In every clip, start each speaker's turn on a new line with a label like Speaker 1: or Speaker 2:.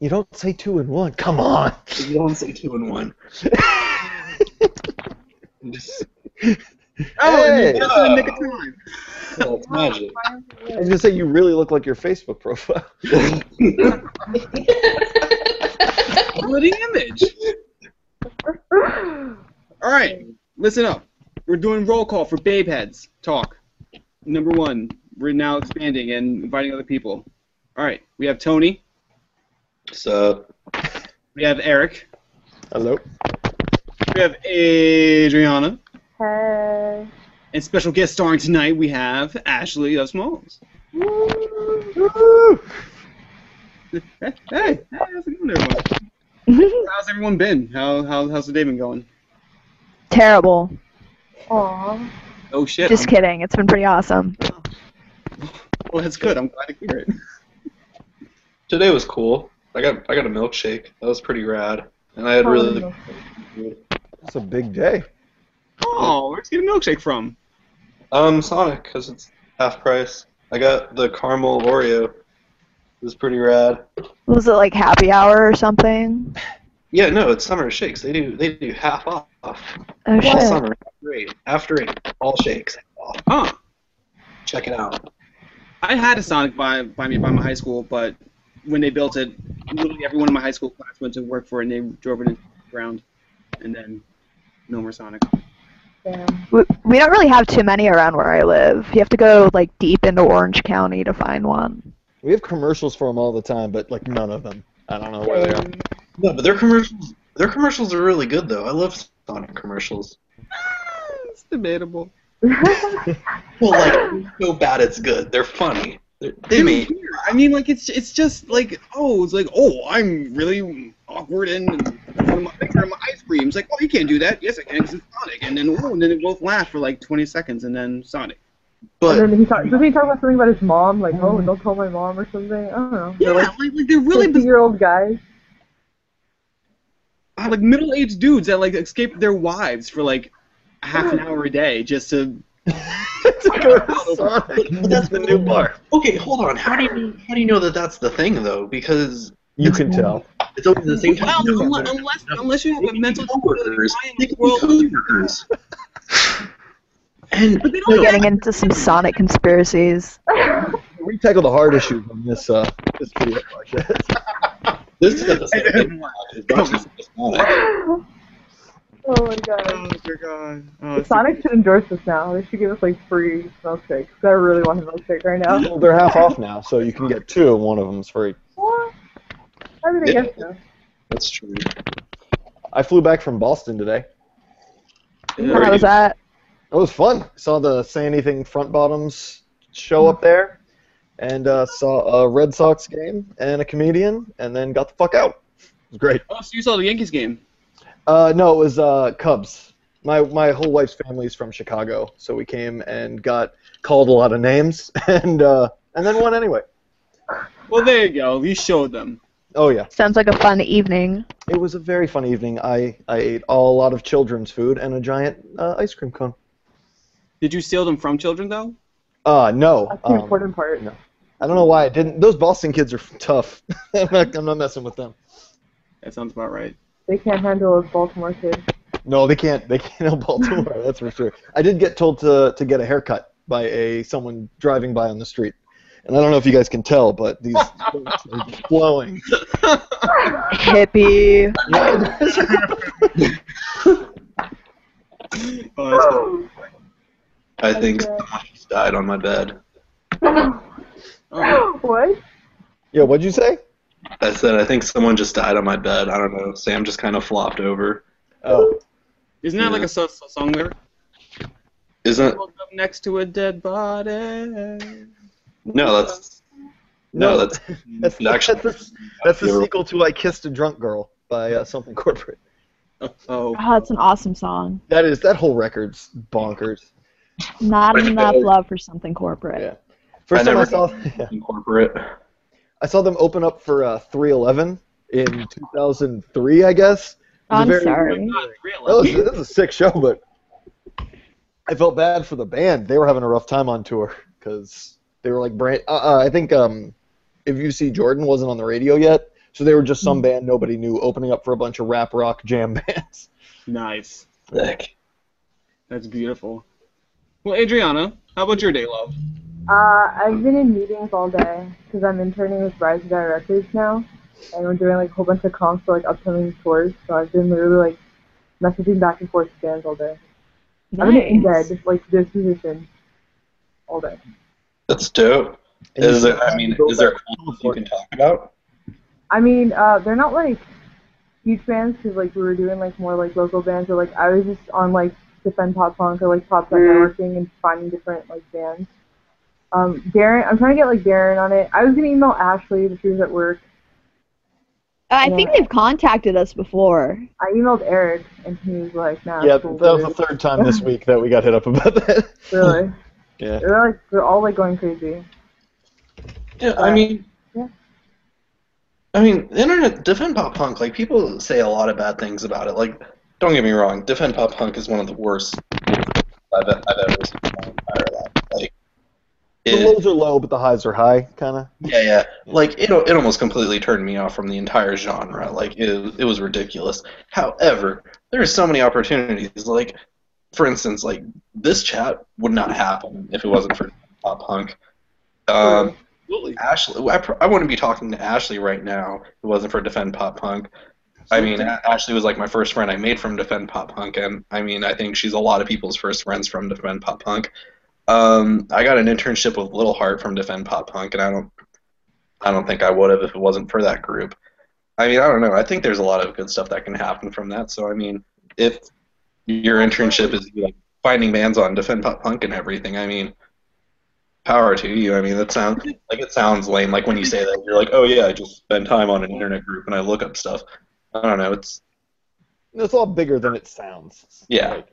Speaker 1: You don't say two and one. Come on.
Speaker 2: You don't say two and one. Just,
Speaker 3: Oh,
Speaker 1: Hey!
Speaker 3: and just in the nick of time.
Speaker 2: well, it's magic.
Speaker 1: I was gonna say you really look like your Facebook profile.
Speaker 3: Bloody image. All right, listen up. We're doing roll call for Babe Heads. Talk. Number one, we're now expanding and inviting other people. All right, we have Tony.
Speaker 2: So,
Speaker 3: We have Eric.
Speaker 1: Hello.
Speaker 3: We have Adriana.
Speaker 4: Hey.
Speaker 3: And special guest starring tonight, we have Ashley of Smalls.
Speaker 1: Woo!
Speaker 3: Hey, hey, hey, how's it going, everyone? How's everyone been? How, how how's the day been going?
Speaker 4: Terrible.
Speaker 5: Aw.
Speaker 3: Oh shit.
Speaker 4: Just
Speaker 3: I'm-
Speaker 4: kidding. It's been pretty awesome.
Speaker 3: Well, that's good. I'm glad to hear it.
Speaker 2: today was cool. I got I got a milkshake. That was pretty rad. And I had really
Speaker 1: It's a big day.
Speaker 3: Oh, where'd you get a milkshake from?
Speaker 2: um Sonic because it's half price. I got the caramel Oreo. It was pretty rad.
Speaker 4: Was it like happy hour or something?
Speaker 2: Yeah, no, it's summer shakes. They do they do half off.
Speaker 4: Oh
Speaker 2: all
Speaker 4: shit.
Speaker 2: summer after eight. After eight, all shakes half off.
Speaker 3: Huh.
Speaker 2: Check it out.
Speaker 3: I had a Sonic by by me by my high school, but when they built it, literally everyone in my high school class went to work for it, and they drove it into the ground, and then no more Sonic.
Speaker 5: Damn.
Speaker 4: We, we don't really have too many around where I live. You have to go like deep into Orange County to find one.
Speaker 1: We have commercials for them all the time, but like none of them. I don't know where they are.
Speaker 2: No, but their commercials their commercials are really good though. I love Sonic commercials.
Speaker 3: It's debatable.
Speaker 2: Well, like so bad it's good. They're funny. They're, they made
Speaker 3: I mean, like it's it's just like oh, it's like oh, I'm really awkward and I'm picture my ice cream. It's like oh, you can't do that. Yes, I can because it's Sonic. And then oh, and then they both laugh for like 20 seconds, and then Sonic.
Speaker 2: but
Speaker 5: and then he talk, doesn't he talk about something about his mom? Like, oh, mm-hmm. don't tell my mom or something. I don't know.
Speaker 3: Yeah,
Speaker 5: They're
Speaker 3: like,
Speaker 5: like
Speaker 3: like, they're really bizarre.
Speaker 5: year old guys.
Speaker 3: Ah, like middle-aged dudes that like escape their wives for like half an hour a day just to
Speaker 1: to go to Sonic.
Speaker 2: But that's
Speaker 1: the new bar.
Speaker 2: okay, hold on. How do you how do you know that that's the thing though? Because
Speaker 1: You can tell.
Speaker 2: it's always the same
Speaker 3: well,
Speaker 2: time.
Speaker 3: unless, unless unless you have a mental
Speaker 2: coworkers.
Speaker 3: I am
Speaker 2: They
Speaker 3: the
Speaker 2: can be
Speaker 3: world
Speaker 2: coworkers. And
Speaker 3: but they
Speaker 4: We're getting into some Sonic conspiracies.
Speaker 1: We tackle the hard issues on this uh this video podcast.
Speaker 2: this is the same.
Speaker 5: Oh my god.
Speaker 3: Oh my god. Oh,
Speaker 5: Sonic should endorse us now. They should give us like free milkshakes. I really want a milkshake right now.
Speaker 1: Well, they're half off now, so you can get two, and one of them is free.
Speaker 5: What? I mean, I
Speaker 2: Yeah.
Speaker 5: guess so.
Speaker 2: That's true.
Speaker 1: I flew back from Boston today.
Speaker 4: How was that?
Speaker 1: It was fun. Saw the Say Anything Front Bottoms show up there, and uh, saw a Red Sox game and a comedian, and then got the fuck out. It was great.
Speaker 3: Oh, so you saw the Yankees game?
Speaker 1: Uh, no, it was uh, Cubs. My my whole wife's family's from Chicago, so we came and got called a lot of names, and uh, and then won anyway.
Speaker 3: Well, there you go. You showed them.
Speaker 1: Oh yeah,
Speaker 4: Sounds like a fun evening.
Speaker 1: it was a very fun evening. I I ate a lot of children's food and a giant uh, ice cream cone.
Speaker 3: Did you steal them from children though?
Speaker 1: Uh, no.
Speaker 5: That's the
Speaker 1: um,
Speaker 5: important part.
Speaker 1: no. I don't know why I didn't. Those Boston kids are tough. I'm, not, I'm not messing with them.
Speaker 3: That sounds about right.
Speaker 5: They can't handle those Baltimore kids.
Speaker 1: No, they can't. They can't help Baltimore. that's for sure. I did get told to to get a haircut by a someone driving by on the street, and I don't know if you guys can tell, but these are just flowing.
Speaker 4: Hippie.
Speaker 3: Oh,
Speaker 2: I think
Speaker 5: Okay.
Speaker 2: someone just died on my bed.
Speaker 3: Oh,
Speaker 5: what?
Speaker 1: yeah, what'd you say?
Speaker 2: I said I think someone just died on my bed. I don't know. Sam just kind of flopped over.
Speaker 1: Oh,
Speaker 3: isn't that like a so- so- song lyric?
Speaker 2: Isn't
Speaker 3: Woke up next to a dead body.
Speaker 2: no? That's no. That's
Speaker 1: that's the,
Speaker 2: actually
Speaker 1: that's the, that's the sequel to "I Kissed a Drunk Girl" by uh, something corporate.
Speaker 3: Oh,
Speaker 4: Oh, it's an awesome song.
Speaker 1: That is that whole record's bonkers.
Speaker 4: Not enough love for something corporate.
Speaker 1: Yeah. First
Speaker 2: I
Speaker 1: time I
Speaker 2: never
Speaker 1: saw, yeah,
Speaker 2: corporate.
Speaker 1: I saw them open up for uh, 311 in 2003, I guess. It was a
Speaker 4: I'm
Speaker 1: very-
Speaker 4: sorry.
Speaker 3: God,
Speaker 1: That was, that was a sick show, but I felt bad for the band. They were having a rough time on tour because they were like brand. Uh, uh, I think um, If You C Jordan wasn't on the radio yet, So they were just some band nobody knew, opening up for a bunch of rap rock jam bands.
Speaker 3: Nice.
Speaker 2: Sick.
Speaker 3: That's beautiful. Well, Adriana, how about your day, love?
Speaker 5: Uh, I've been in meetings all day because I'm interning with Rise of Dire Records now, and we're doing like a whole bunch of comps for like upcoming tours. So I've been literally like messaging back and forth with bands all day. I've been in
Speaker 4: Nice.
Speaker 5: bed, like this position all day.
Speaker 2: That's dope.
Speaker 1: And
Speaker 2: Is there, I mean,
Speaker 1: have to go
Speaker 2: is there
Speaker 1: back
Speaker 2: cool
Speaker 1: and
Speaker 2: stuff you can talk about?
Speaker 5: I mean, uh, they're not like huge bands because like we were doing like more like local bands or like I was just on like defend pop punk or like pop punk networking and finding different like bands. Um, Darren, I'm trying to get like Darren on it. I was gonna email Ashley, but she was at work.
Speaker 4: I think they've contacted us before.
Speaker 5: I emailed Eric and he was like, "Nah,
Speaker 1: Yeah,
Speaker 5: cool,
Speaker 1: that was the third time this week that we got hit up about that.
Speaker 5: really.
Speaker 1: Yeah.
Speaker 5: They're like they're all like going crazy.
Speaker 2: Yeah, I mean,
Speaker 5: Yeah.
Speaker 2: I mean, the internet defend pop punk. Like people say a lot of bad things about it. Like, don't get me wrong, defend pop punk is one of the worst I've, I've ever seen in my entire life. Like,
Speaker 1: The lows are low, but the highs are high, kind of.
Speaker 2: yeah, yeah. Like it, it almost completely turned me off from the entire genre. Like it, it was ridiculous. However, there are so many opportunities. Like, for instance, like this chat would not happen if it wasn't for pop punk. Um,
Speaker 3: Absolutely.
Speaker 2: Ashley, I, pr- I wouldn't be talking to Ashley right now if it wasn't for Defend Pop Punk. I mean, Ashley was like my first friend I made from Defend Pop Punk, and I mean, I think she's a lot of people's first friends from Defend Pop Punk. Um, I got an internship with Little Heart from Defend Pop Punk, and I don't, I don't think I would have if it wasn't for that group. I mean, I don't know. I think there's a lot of good stuff that can happen from that. So, I mean, if your internship is like finding bands on Defend Pop Punk and everything, I mean, power to you. I mean, that sounds like it sounds lame. Like when you say that, you're like, oh yeah, I just spend time on an internet group and I look up stuff. I don't know. It's
Speaker 1: It's a lot bigger than it sounds.
Speaker 2: Yeah.
Speaker 1: Like-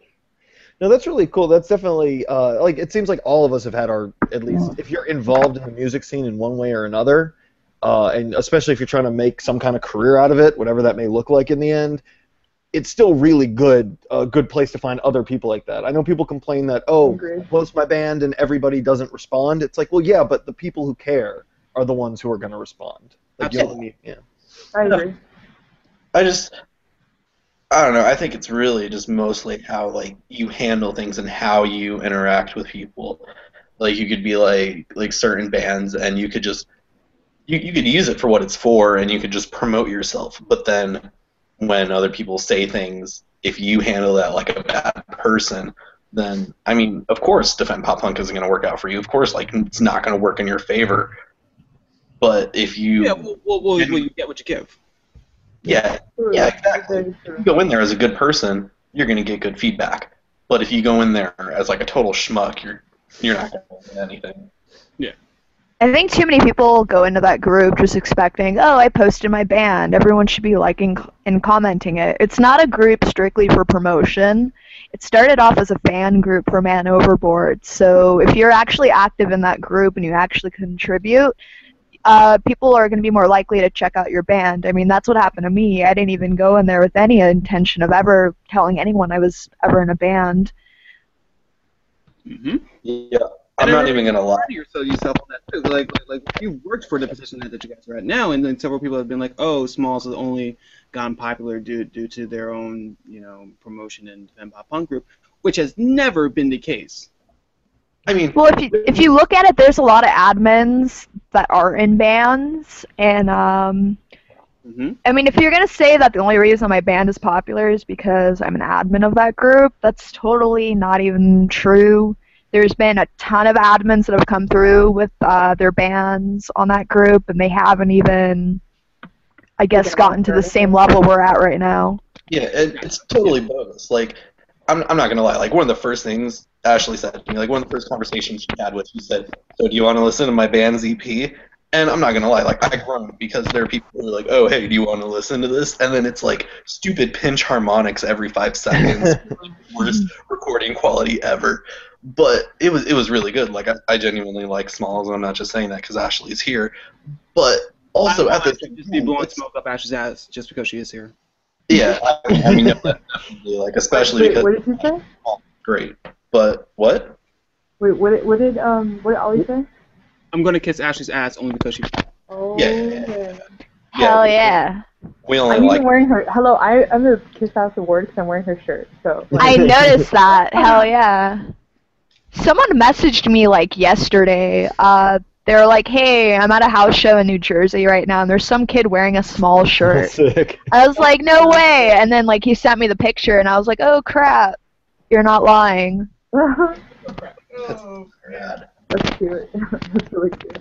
Speaker 1: no, that's really cool. That's definitely uh, like it seems like all of us have had our at least if you're involved in the music scene in one way or another, uh, and especially if you're trying to make some kind of career out of it, whatever that may look like in the end, it's still really good a good place to find other people like that. I know people complain that oh,
Speaker 5: Agreed.
Speaker 1: Post my band and everybody doesn't respond. It's like well yeah, but the people who care are the ones who are going to respond. Like, you know what I mean? Yeah.
Speaker 5: I agree.
Speaker 2: I just I don't know. I think it's really just mostly how like you handle things and how you interact with people. Like you could be like like certain bands and you could just you, you could use it for what it's for and you could just promote yourself. But then when other people say things, if you handle that like a bad person, then I mean, of course, defend pop punk isn't going to work out for you. Of course, like it's not going to work in your favor. But if you,
Speaker 3: Yeah, well, well, well, well, you get what you give.
Speaker 2: Yeah,
Speaker 5: True.
Speaker 2: Yeah, exactly. If you go in there as a good person, you're going to get good feedback. But if you go in there as like a total schmuck, you're you're not going to get anything.
Speaker 4: I think too many people go into that group just expecting, oh, I posted my band. Everyone should be liking and commenting it. It's not a group strictly for promotion. It started off as a fan group for Man Overboard. So if you're actually active in that group and you actually contribute, uh, people are going to be more likely to check out your band. I mean, that's what happened to me. I didn't even go in there with any intention of ever telling anyone I was ever in a band.
Speaker 3: Mm-hmm.
Speaker 2: Yeah, I'm not even going to lie.
Speaker 3: to yourself, yourself on that too. Like, like, like you worked for the position that, that you guys are at now, and then several people have been like, "Oh, Smalls has only gone popular due due to their own, you know, promotion in Defend Pop Punk group," which has never been the case.
Speaker 2: I mean,
Speaker 4: Well, if you if you look at it, there's a lot of admins that are in bands, and um,
Speaker 3: Mm-hmm.
Speaker 4: I mean, if you're gonna say that the only reason my band is popular is because I'm an admin of that group, that's totally not even true. There's been a ton of admins that have come through with uh, their bands on that group, and they haven't even, I guess,
Speaker 5: Yeah,
Speaker 4: gotten to the same level we're at right now.
Speaker 2: Yeah, it, it's totally bogus. Like, I'm, I'm not gonna lie. Like, one of the first things Ashley said to me, like one of the first conversations she had with, she said, "So do you want to listen to my band's EP?" And I'm not gonna lie, like I groaned because there are people who are like, "Oh, hey, do you want to listen to this?" And then it's like stupid pinch harmonics every five seconds, worst recording quality ever. But it was it was really good. Like I, I genuinely like Smalls, and I'm not just saying that because Ashley's here. But also
Speaker 3: I
Speaker 2: at the
Speaker 3: don't
Speaker 2: same
Speaker 3: just be
Speaker 2: time,
Speaker 3: blowing smoke up Ash's ass just because she is here.
Speaker 2: yeah, I, I mean, no, definitely, like especially
Speaker 5: Wait,
Speaker 2: because
Speaker 5: what did you say?
Speaker 2: great. But what?
Speaker 5: Wait, what did, what did um what did Ollie say?
Speaker 3: I'm gonna kiss Ashley's ass only because she.
Speaker 5: Oh,
Speaker 2: Yeah.
Speaker 5: okay.
Speaker 4: Hell yeah.
Speaker 2: We only
Speaker 5: I'm
Speaker 2: like
Speaker 5: even wearing her. Hello, I I'm a kiss ass award because I'm wearing her shirt. So like,
Speaker 4: I noticed that. Hell yeah. Someone messaged me like yesterday. Uh, they're like, "Hey, I'm at a house show in New Jersey right now, and there's some kid wearing a small shirt."
Speaker 1: Sick.
Speaker 4: I was like, "No way!" And then like he sent me the picture, and I was like, "Oh crap, you're not lying."
Speaker 2: Oh,
Speaker 5: that's cute. that's really cute.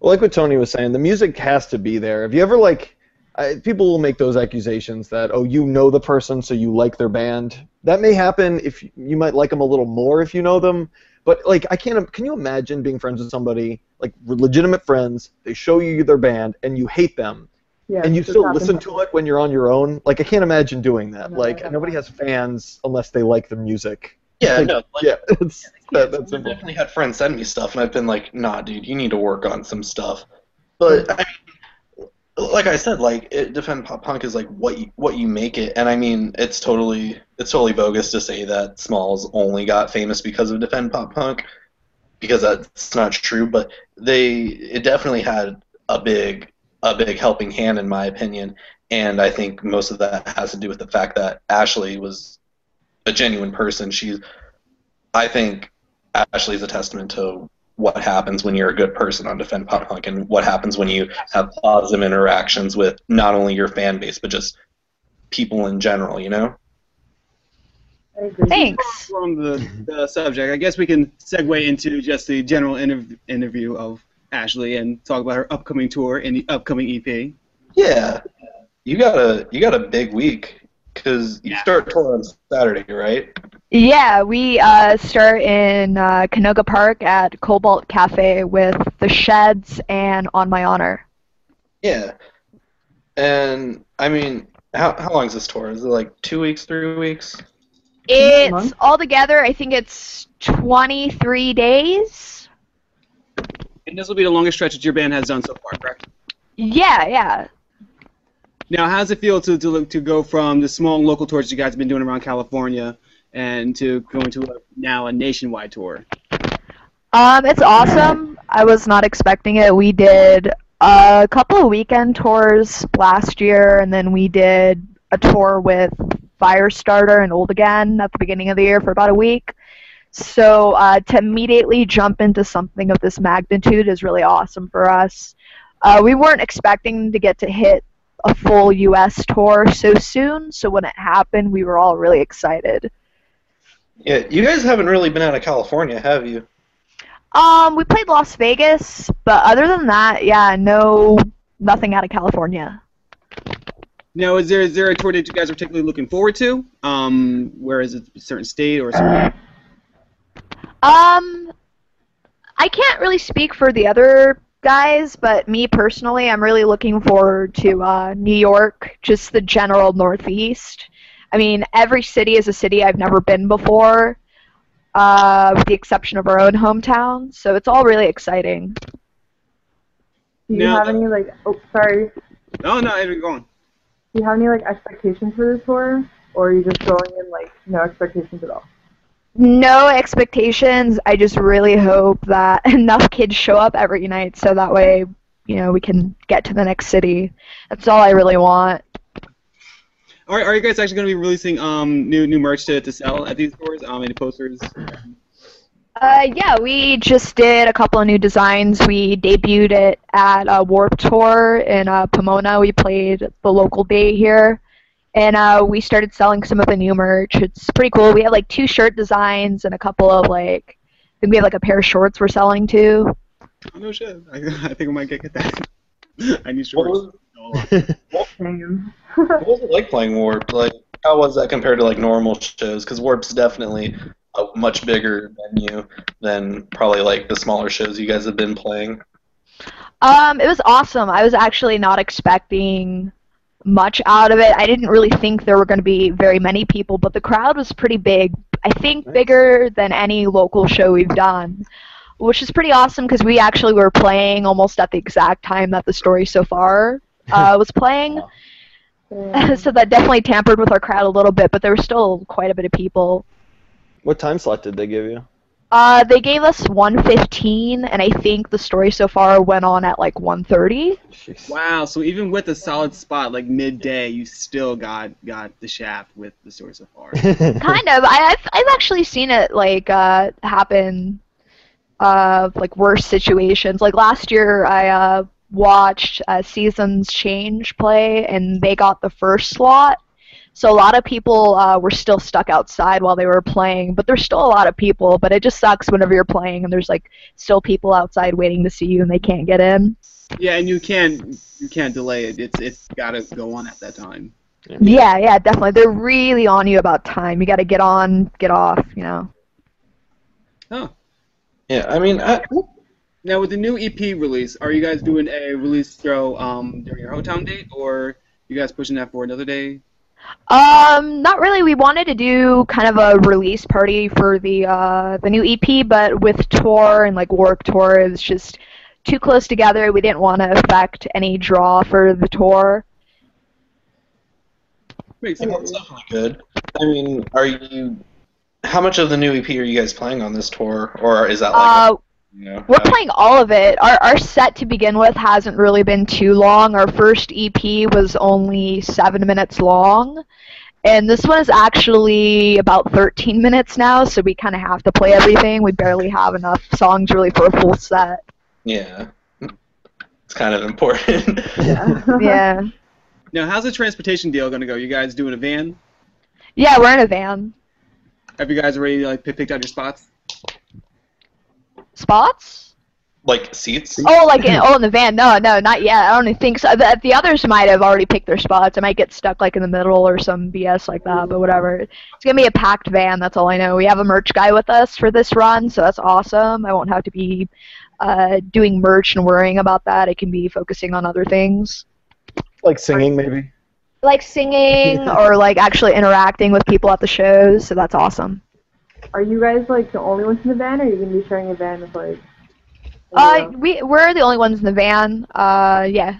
Speaker 1: Well, like what Tony was saying, the music has to be there. Have you ever like, I, people will make those accusations that oh, you know the person, so you like their band. That may happen if you might like them a little more if you know them. But like, I can't. Can you imagine being friends with somebody like legitimate friends? They show you their band and you hate them,
Speaker 5: Yeah.
Speaker 1: and you still listen to it when you're on your own. Like, I can't imagine doing that.
Speaker 5: No,
Speaker 1: like, nobody has fans unless they like the music.
Speaker 2: Yeah,
Speaker 1: Like,
Speaker 2: no, like,
Speaker 1: yeah, it's
Speaker 2: Yeah,
Speaker 1: that, that's
Speaker 2: I've definitely had friends send me stuff, and I've been like, "Nah, dude, you need to work on some stuff." But I mean, like I said, like it, defend pop punk is like what you, what you make it, and I mean, it's totally it's totally bogus to say that Smalls only got famous because of defend pop punk, because that's not true. But they it definitely had a big a big helping hand in my opinion, and I think most of that has to do with the fact that Ashley was a genuine person. She's I think Ashley's a testament to what happens when you're a good person on Defend Pop Punk and what happens when you have positive interactions with not only your fan base but just people in general, you know?
Speaker 4: Thanks.
Speaker 3: From the, the subject, I guess we can segue into just the general interv- interview of Ashley and talk about her upcoming tour and the upcoming EP.
Speaker 2: Yeah. You got a you got a big week cuz you
Speaker 3: Yeah.
Speaker 2: start tour on Saturday, right?
Speaker 4: Yeah, we uh, start in uh, Canoga Park at Cobalt Cafe with the Sheds and On My Honor.
Speaker 2: Yeah. And I mean, how how long is this tour? Is it like 2 weeks, 3 weeks?
Speaker 4: It's
Speaker 5: all
Speaker 4: together. I think it's 23 days.
Speaker 3: And this will be the longest stretch that your band has done so far, correct?
Speaker 4: Yeah, yeah.
Speaker 3: Now, how does it feel to, to to go from the small local tours you guys have been doing around California and to going to a, now a nationwide tour?
Speaker 4: Um, it's awesome. I was not expecting it. We did a couple of weekend tours last year, and then we did a tour with Firestarter and Old Again at the beginning of the year for about a week. So uh, to immediately jump into something of this magnitude is really awesome for us. Uh, we weren't expecting to get to hit a full U.S. tour so soon, so when it happened, we were all really excited.
Speaker 2: Yeah, you guys haven't really been out of California, have you?
Speaker 4: Um, we played Las Vegas, but other than that, yeah, no, nothing out of California.
Speaker 3: Now, is there is there a tour that you guys are particularly looking forward to? Um, where is it a certain state or a certain
Speaker 4: Um, I can't really speak for the other guys, but me personally, I'm really looking forward to uh, New York, just the general Northeast. I mean, every city is a city I've never been before, uh, with the exception of our own hometown. So it's all really exciting.
Speaker 5: Do you
Speaker 3: Now-
Speaker 5: have any like? Oh, sorry.
Speaker 3: No, no, Edwin, go on.
Speaker 5: Do you have any like expectations for this tour, or are you just going in like no expectations at all?
Speaker 4: No expectations. I just really hope that enough kids show up every night so that way, you know, we can get to the next city. That's all I really want.
Speaker 3: Are, are you guys actually going to be releasing um new new merch to, to sell at these tours? Um, any posters?
Speaker 4: Uh, yeah, we just did a couple of new designs. We debuted it at a Warped Tour in uh, Pomona. We played the local date here, and uh, we started selling some of the new merch. It's pretty cool. We have like two shirt designs and a couple of like, I think we have like a pair of shorts we're selling too.
Speaker 3: Oh, no shit. I, I think I might get, get that. I need
Speaker 2: What
Speaker 3: shorts.
Speaker 2: was, what was it like playing Warped? Like, how was that compared to like normal shows? Because Warped's definitely a much bigger venue than probably like the smaller shows you guys have been playing.
Speaker 4: Um, it was awesome. I was actually not expecting much out of it. I didn't really think there were going to be very many people, but the crowd was pretty big. I think
Speaker 1: Nice.
Speaker 4: bigger than any local show we've done, which is pretty awesome because we actually were playing almost at the exact time that the story so far uh, was playing.
Speaker 5: Yeah.
Speaker 4: so that definitely tampered with our crowd a little bit, but there was still quite a bit of people.
Speaker 1: What time slot did they give you?
Speaker 4: Uh, they gave us 115, and I think the story so far went on at like 130.
Speaker 1: Jeez.
Speaker 3: Wow. So even with a solid spot like midday, you still got got the shaft with the story so far.
Speaker 4: kind of. I, I've I've actually seen it like uh, happen, uh, like worse situations. Like last year, I uh, watched uh, Seasons Change play, and they got the first slot. So a lot of people uh, were still stuck outside while they were playing, but there's still a lot of people. But it just sucks whenever you're playing and there's like still people outside waiting to see you and they can't get in.
Speaker 3: yeah, and you can't you can't delay it. It's it's got to go on at that time.
Speaker 4: Yeah, yeah, definitely. They're really on you about time. You got to get on, get off. You know.
Speaker 3: Oh.
Speaker 2: Yeah, I mean, I,
Speaker 3: Now with the new EP release, are you guys doing a release show um, during your hometown date, or you guys pushing that for another day?
Speaker 4: Um, not really. We wanted to do kind of a release party for the uh, the new EP, but with tour and like Warped Tour, it was just too close together. We didn't want to affect any draw for the tour.
Speaker 3: Makes
Speaker 2: I think
Speaker 3: sense.
Speaker 2: that's definitely good. I mean, are you? How much of the new EP are you guys playing on this tour, or is that like?
Speaker 4: Uh,
Speaker 2: you know,
Speaker 4: we're playing all of it. Our our set to begin with hasn't really been too long. Our first EP was only seven minutes long. And this one is actually about 13 minutes now, so we kind of have to play everything. We barely have enough songs really for a full set.
Speaker 2: Yeah, it's kind of important.
Speaker 4: yeah. Yeah.
Speaker 3: Now, how's the transportation deal going to go? You guys doing a van?
Speaker 4: Yeah, we're in a van.
Speaker 3: Have you guys already like picked out your spots?
Speaker 4: Spots?
Speaker 2: like seats.
Speaker 4: Oh, like in, oh in the van? No, no, not yet. I don't think so. The, the others might have already picked their spots. I might get stuck like in the middle or some BS like that. But whatever. It's gonna be a packed van. That's all I know. We have a merch guy with us for this run, so that's awesome. I won't have to be uh, doing merch and worrying about that. I can be focusing on other things.
Speaker 1: like singing, maybe.
Speaker 4: Like singing or like actually interacting with people at the shows, so that's awesome.
Speaker 5: Are you guys like the only ones in the van, or are you gonna be sharing a van with like?
Speaker 4: Uh, we we're the only ones in the van. Uh, yeah.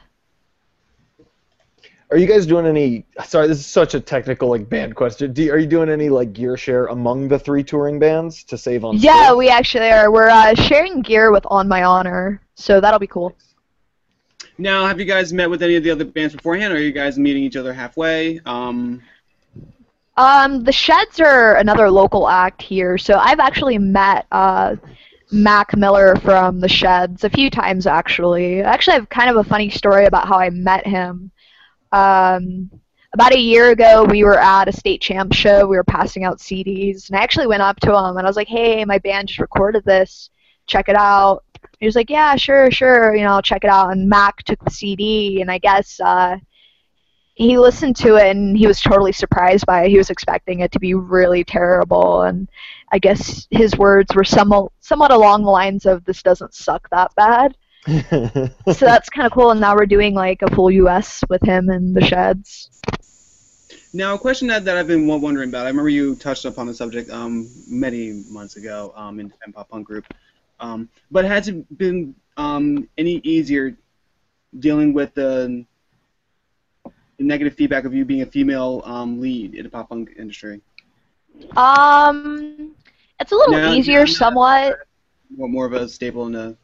Speaker 1: Are you guys doing any? Sorry, this is such a technical like band question. Do, are you doing any like gear share among the three touring bands to save on?
Speaker 4: Yeah,
Speaker 1: space?
Speaker 4: we actually are. We're uh, sharing gear with On My Honor, so that'll be cool.
Speaker 3: Now, have you guys met with any of the other bands beforehand, or are you guys meeting each other halfway? Um,
Speaker 4: Um, the Sheds are another local act here, so I've actually met uh, Mac Miller from the Sheds a few times actually. Actually, I have kind of a funny story about how I met him. Um, about a year ago, we were at a State Champs show. We were passing out CDs, and I actually went up to him and I was like, "Hey, my band just recorded this. Check it out." He was like, "Yeah, sure, sure. You know, I'll check it out." And Mac took the CD, and I guess. Uh, he listened to it and he was totally surprised by it. He was expecting it to be really terrible, and I guess his words were somewhat somewhat along the lines of "This doesn't suck that bad." so that's kind of cool. And now we're doing like a full U.S. with him and the Sheds.
Speaker 3: now, a question that, that I've been wondering about. I remember you touched upon the subject um, many months ago um, in the Pop Punk group, um, but has it been um, any easier dealing with the negative feedback of you being a female um, lead in the pop punk industry?
Speaker 4: Um, it's a little
Speaker 3: No,
Speaker 4: easier,
Speaker 3: no,
Speaker 4: somewhat.
Speaker 3: More, more of a staple in the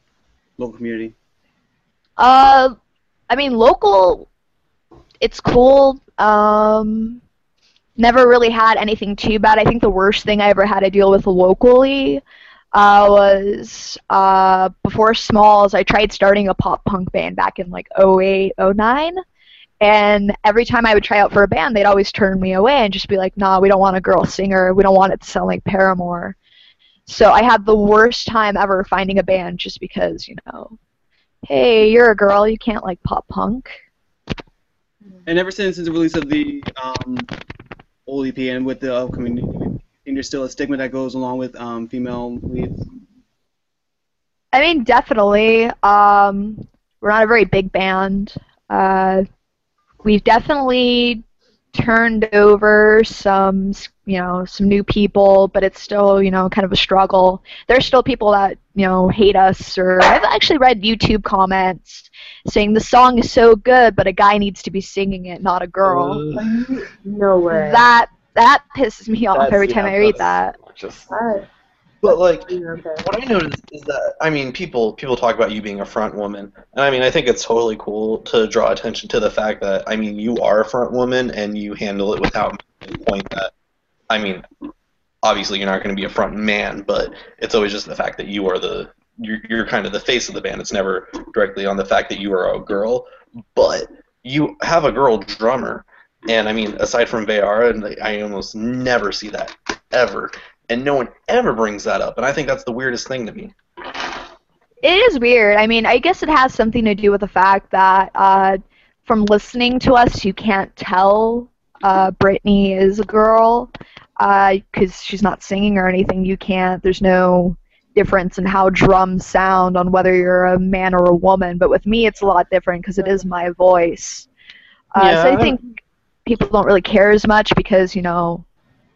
Speaker 3: local community.
Speaker 4: Uh, I mean, local, it's cool. Um, never really had anything too bad. I think the worst thing I ever had to deal with locally uh, was uh, before Smalls. I tried starting a pop punk band back in like 08, 09. And every time I would try out for a band, they'd always turn me away and just be like, nah, we don't want a girl singer. We don't want it to sound like Paramore. So I had the worst time ever finding a band just because, you know, hey, you're a girl, you can't like pop punk.
Speaker 3: And ever since the release of the um, old EP and with the upcoming new EP, there's still a stigma that goes along with um, female leads.
Speaker 4: I mean, definitely. Um, we're not a very big band. Uh, we've definitely turned over some, you know, some new people, but it's still, you know, kind of a struggle. There's still people that, you know, hate us, or I've actually read YouTube comments saying the song is so good, but a guy needs to be singing it, not a girl.
Speaker 5: No way.
Speaker 4: that that pisses me off
Speaker 1: That's-
Speaker 4: every time
Speaker 1: yeah,
Speaker 4: I read that.
Speaker 1: Just
Speaker 5: That-
Speaker 2: But like, what I noticed is that I mean, people people talk about you being a front woman, and I mean, I think it's totally cool to draw attention to the fact that I mean, you are a front woman and you handle it without point that I mean, obviously you're not going to be a front man, but it's always just the fact that you are the you're, you're kind of the face of the band. It's never directly on the fact that you are a girl, but you have a girl drummer, and I mean, aside from Vayara, and I almost never see that ever and no one ever brings that up, and I think that's the weirdest thing to me.
Speaker 4: It is weird. I mean, I guess it has something to do with the fact that uh, from listening to us, you can't tell uh, Brittany is a girl because she's not singing or anything. You can't. There's no difference in how drums sound on whether you're a man or a woman. But with me, it's a lot different because it is my voice. Uh,
Speaker 2: Yeah,
Speaker 4: so
Speaker 2: I
Speaker 4: I think people don't really care as much because you know,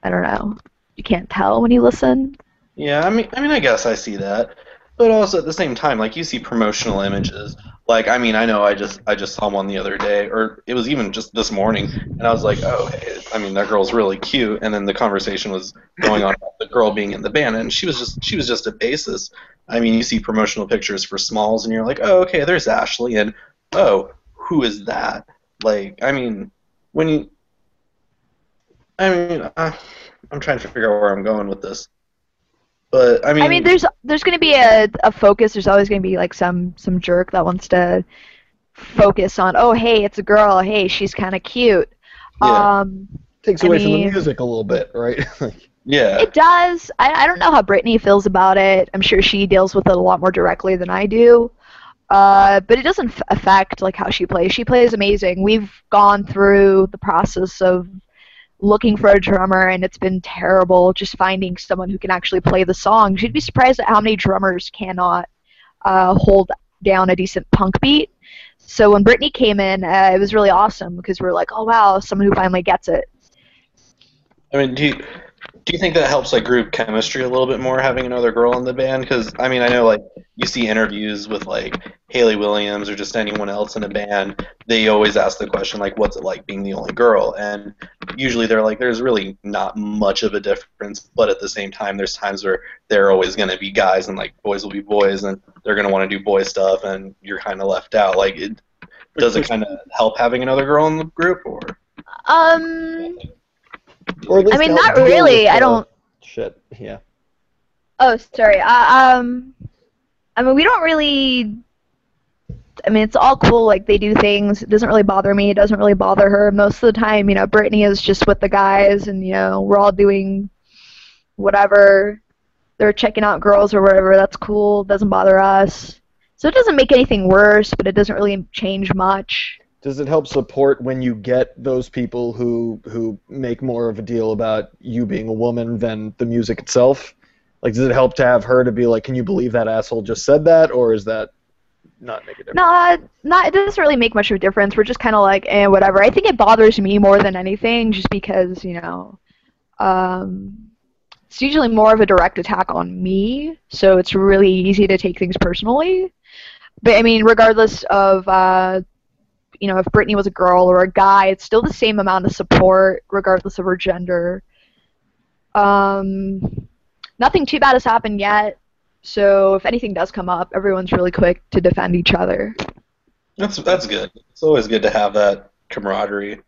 Speaker 4: I don't know. You can't tell when you listen.
Speaker 2: Yeah, I mean, I mean, I guess I see that, but also at the same time, like you see promotional images. Like, I mean, I know I just I just saw one the other day, or it was even just this morning, and I was like, oh, hey, I mean, that girl's really cute. And then the conversation was going on about the girl being in the band, and she was just she was just a basis. I mean, you see promotional pictures for Smalls, and you're like, oh, okay, there's Ashley, and oh, who is that? Like, I mean, when you, I mean, uh, I'm trying to figure out where I'm going with this. But I mean,
Speaker 4: I mean, there's there's going to be a, a focus. There's always going to be like some some jerk that wants to focus on. Oh, hey, it's a girl. Hey, she's kind of cute.
Speaker 2: Yeah.
Speaker 4: Um,
Speaker 1: Takes
Speaker 4: I
Speaker 1: away from the music a little bit, right? Like,
Speaker 2: yeah,
Speaker 4: it does. I, I don't know how Brittany feels about it. I'm sure she deals with it a lot more directly than I do. Uh, but it doesn't f- affect like how she plays. She plays amazing. We've gone through the process of looking for a drummer, and it's been terrible just finding someone who can actually play the song. You'd be surprised at how many drummers cannot uh, hold down a decent punk beat. So when Brittany came in, uh, it was really awesome because we were like, oh wow, someone who finally gets it.
Speaker 2: I mean, do you do you think that helps like group chemistry a little bit more having another girl in the band? Because I mean, I know like you see interviews with like Hayley Williams or just anyone else in a band, they always ask the question like, "What's it like being the only girl?" And usually they're like, "There's really not much of a difference," but at the same time, there's times where there are always going to be guys and like boys will be boys and they're going to want to do boy stuff and you're kind of left out. Like, it does it kind of help having another girl in the group or?
Speaker 4: Um,
Speaker 1: or at least
Speaker 4: I mean, not really. I don't.
Speaker 1: Shit. Yeah.
Speaker 4: Oh, sorry. Uh, um, I mean, we don't really. I mean, it's all cool. Like they do things. It doesn't really bother me. It doesn't really bother her. Most of the time, you know, Brittany is just with the guys, and you know, we're all doing whatever. They're checking out girls or whatever. That's cool. It Doesn't bother us. So it doesn't make anything worse, but it doesn't really change much.
Speaker 1: Does it help support when you get those people who who make more of a deal about you being a woman than the music itself? Like, does it help to have her to be like, "Can you believe that asshole just said that?" Or is that not make a difference?
Speaker 4: No, not. It doesn't really make much of a difference. We're just kind of like, eh, whatever. I think it bothers me more than anything, just because you know, um, it's usually more of a direct attack on me, so it's really easy to take things personally. But I mean, regardless of, uh, you know, if Brittany was a girl or a guy, it's still the same amount of support, regardless of her gender. Um, nothing too bad has happened yet. So if anything does come up, everyone's really quick to defend each other.
Speaker 2: That's that's good. It's always good to have that camaraderie.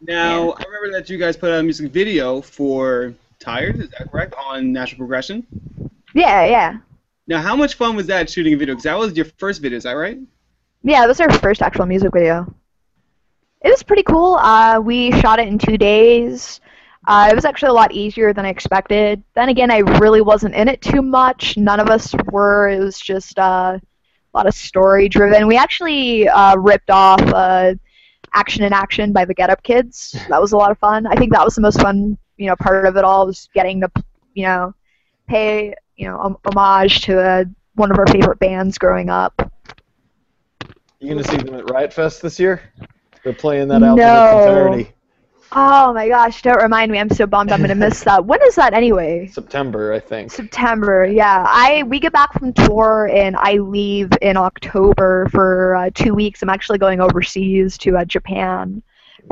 Speaker 3: Now, I remember that you guys put out a music video for Tired, is that correct, on National Progression?
Speaker 4: Yeah, yeah.
Speaker 3: Now, how much fun was that shooting a video? Because that was your first video, is that right?
Speaker 4: Yeah, this is our first actual music video. It was pretty cool. Uh, we shot it in two days. Uh, it was actually a lot easier than I expected. Then again, I really wasn't in it too much. None of us were. It was just uh, a lot of story driven. We actually uh, ripped off uh, Action & Action by the Get Up Kids. That was a lot of fun. I think that was the most fun, you know, part of it all was getting to, you know, pay, you know, homage to uh, one of our favorite bands growing up.
Speaker 1: You gonna see them at Riot Fest this year? They're playing that album
Speaker 4: No.
Speaker 1: in its entirety.
Speaker 4: Oh my gosh, don't remind me. I'm so bummed I'm gonna miss that. When is that anyway?
Speaker 1: September, I think.
Speaker 4: September. Yeah. I we get back from tour and I leave in October for uh, two weeks. I'm actually going overseas to uh, Japan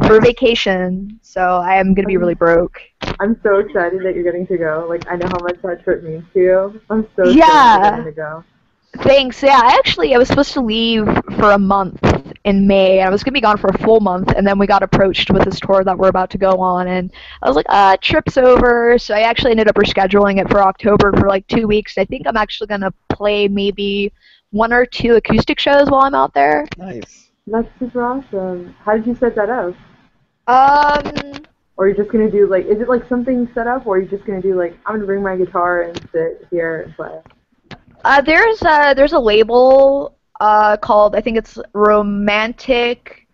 Speaker 4: for vacation. So I am gonna be really broke.
Speaker 5: I'm so excited that you're getting to go. Like I know how much that trip means to you. I'm so excited
Speaker 4: Yeah.
Speaker 5: that you're getting to go.
Speaker 4: Thanks. Yeah, I actually I was supposed to leave for a month in May. I was gonna be gone for a full month, and then we got approached with this tour that we're about to go on, and I was like, uh, trip's over. So I actually ended up rescheduling it for October for like two weeks. I think I'm actually gonna play maybe one or two acoustic shows while I'm out there.
Speaker 1: Nice.
Speaker 5: That's super awesome. How did you set that up?
Speaker 4: Um,
Speaker 5: Or you're just gonna do like, is it like something set up, or are you just gonna do like, I'm gonna bring my guitar and sit here and play?
Speaker 4: Uh, there's a there's a label uh called I think it's Romantic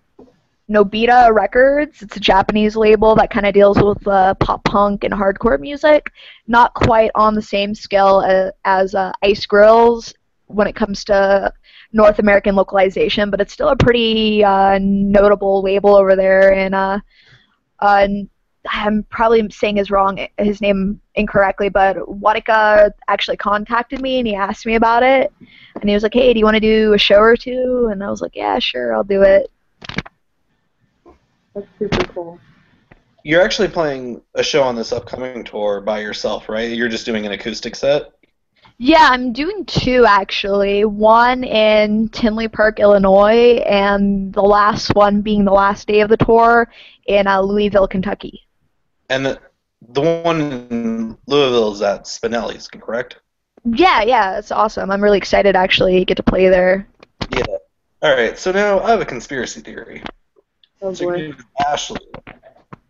Speaker 4: Nobita Records. It's a Japanese label that kind of deals with uh, pop punk and hardcore music. Not quite on the same scale as, as uh, Ice Grills when it comes to North American localization, but it's still a pretty uh, notable label over there. And uh, uh, I'm probably saying his wrong his name incorrectly, but Watika actually contacted me and he asked me about it, and he was like, "Hey, do you want to do a show or two? And I was like, "Yeah, sure, I'll do it."
Speaker 5: That's super cool.
Speaker 2: You're actually playing a show on this upcoming tour by yourself, right? You're just doing an acoustic set.
Speaker 4: Yeah, I'm doing two actually. One in Tinley Park, Illinois, and the last one being the last day of the tour in uh, Louisville, Kentucky.
Speaker 2: And the, the one in Louisville is at Spinelli's, correct?
Speaker 4: Yeah, yeah, it's awesome. I'm really excited to actually get to play there.
Speaker 2: Yeah. All right. So now I have a conspiracy theory.
Speaker 5: Oh
Speaker 2: So
Speaker 5: boy.
Speaker 2: you Ashley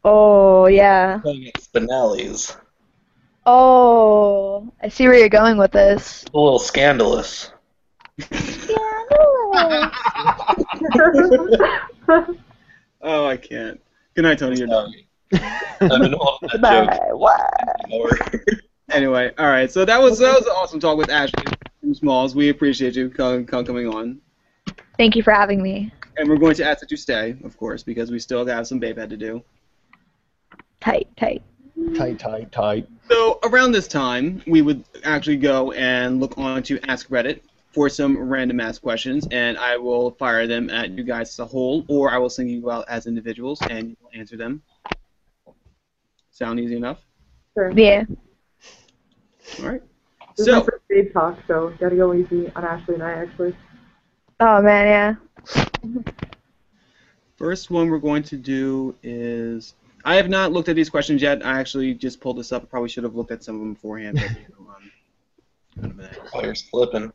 Speaker 4: Oh yeah.
Speaker 2: playing at Spinelli's.
Speaker 4: Oh, I see where you're going with this.
Speaker 2: A little scandalous. scandalous.
Speaker 3: Oh, I can't. Good night, Tony. You're done.
Speaker 2: I'm in the middle that
Speaker 4: Bye. What?
Speaker 3: Anyway, all right. So that was that was an awesome talk with Ashley from Smalls. We appreciate you com- com- coming on,
Speaker 4: Thank you for having me.
Speaker 3: and we're going to ask that you stay, of course, because we still have some Babe Head to do.
Speaker 4: Tight, tight.
Speaker 1: Tight, tight, tight.
Speaker 3: So around this time, we would actually go and look on to Ask Reddit for some random ask questions, and I will fire them at you guys as a whole, or I will sing you out as individuals, and you will answer them. Sound easy enough?
Speaker 5: Sure.
Speaker 4: Yeah.
Speaker 3: All right.
Speaker 5: This is my
Speaker 3: So,
Speaker 5: first babe talk, so gotta go easy on Ashley and I actually.
Speaker 4: Oh man, yeah.
Speaker 3: first one we're going to do is I have not looked at these questions yet. I actually just pulled this up. I probably should have looked at some of them beforehand. But, you know, um, kind of
Speaker 2: Oh, you're slipping.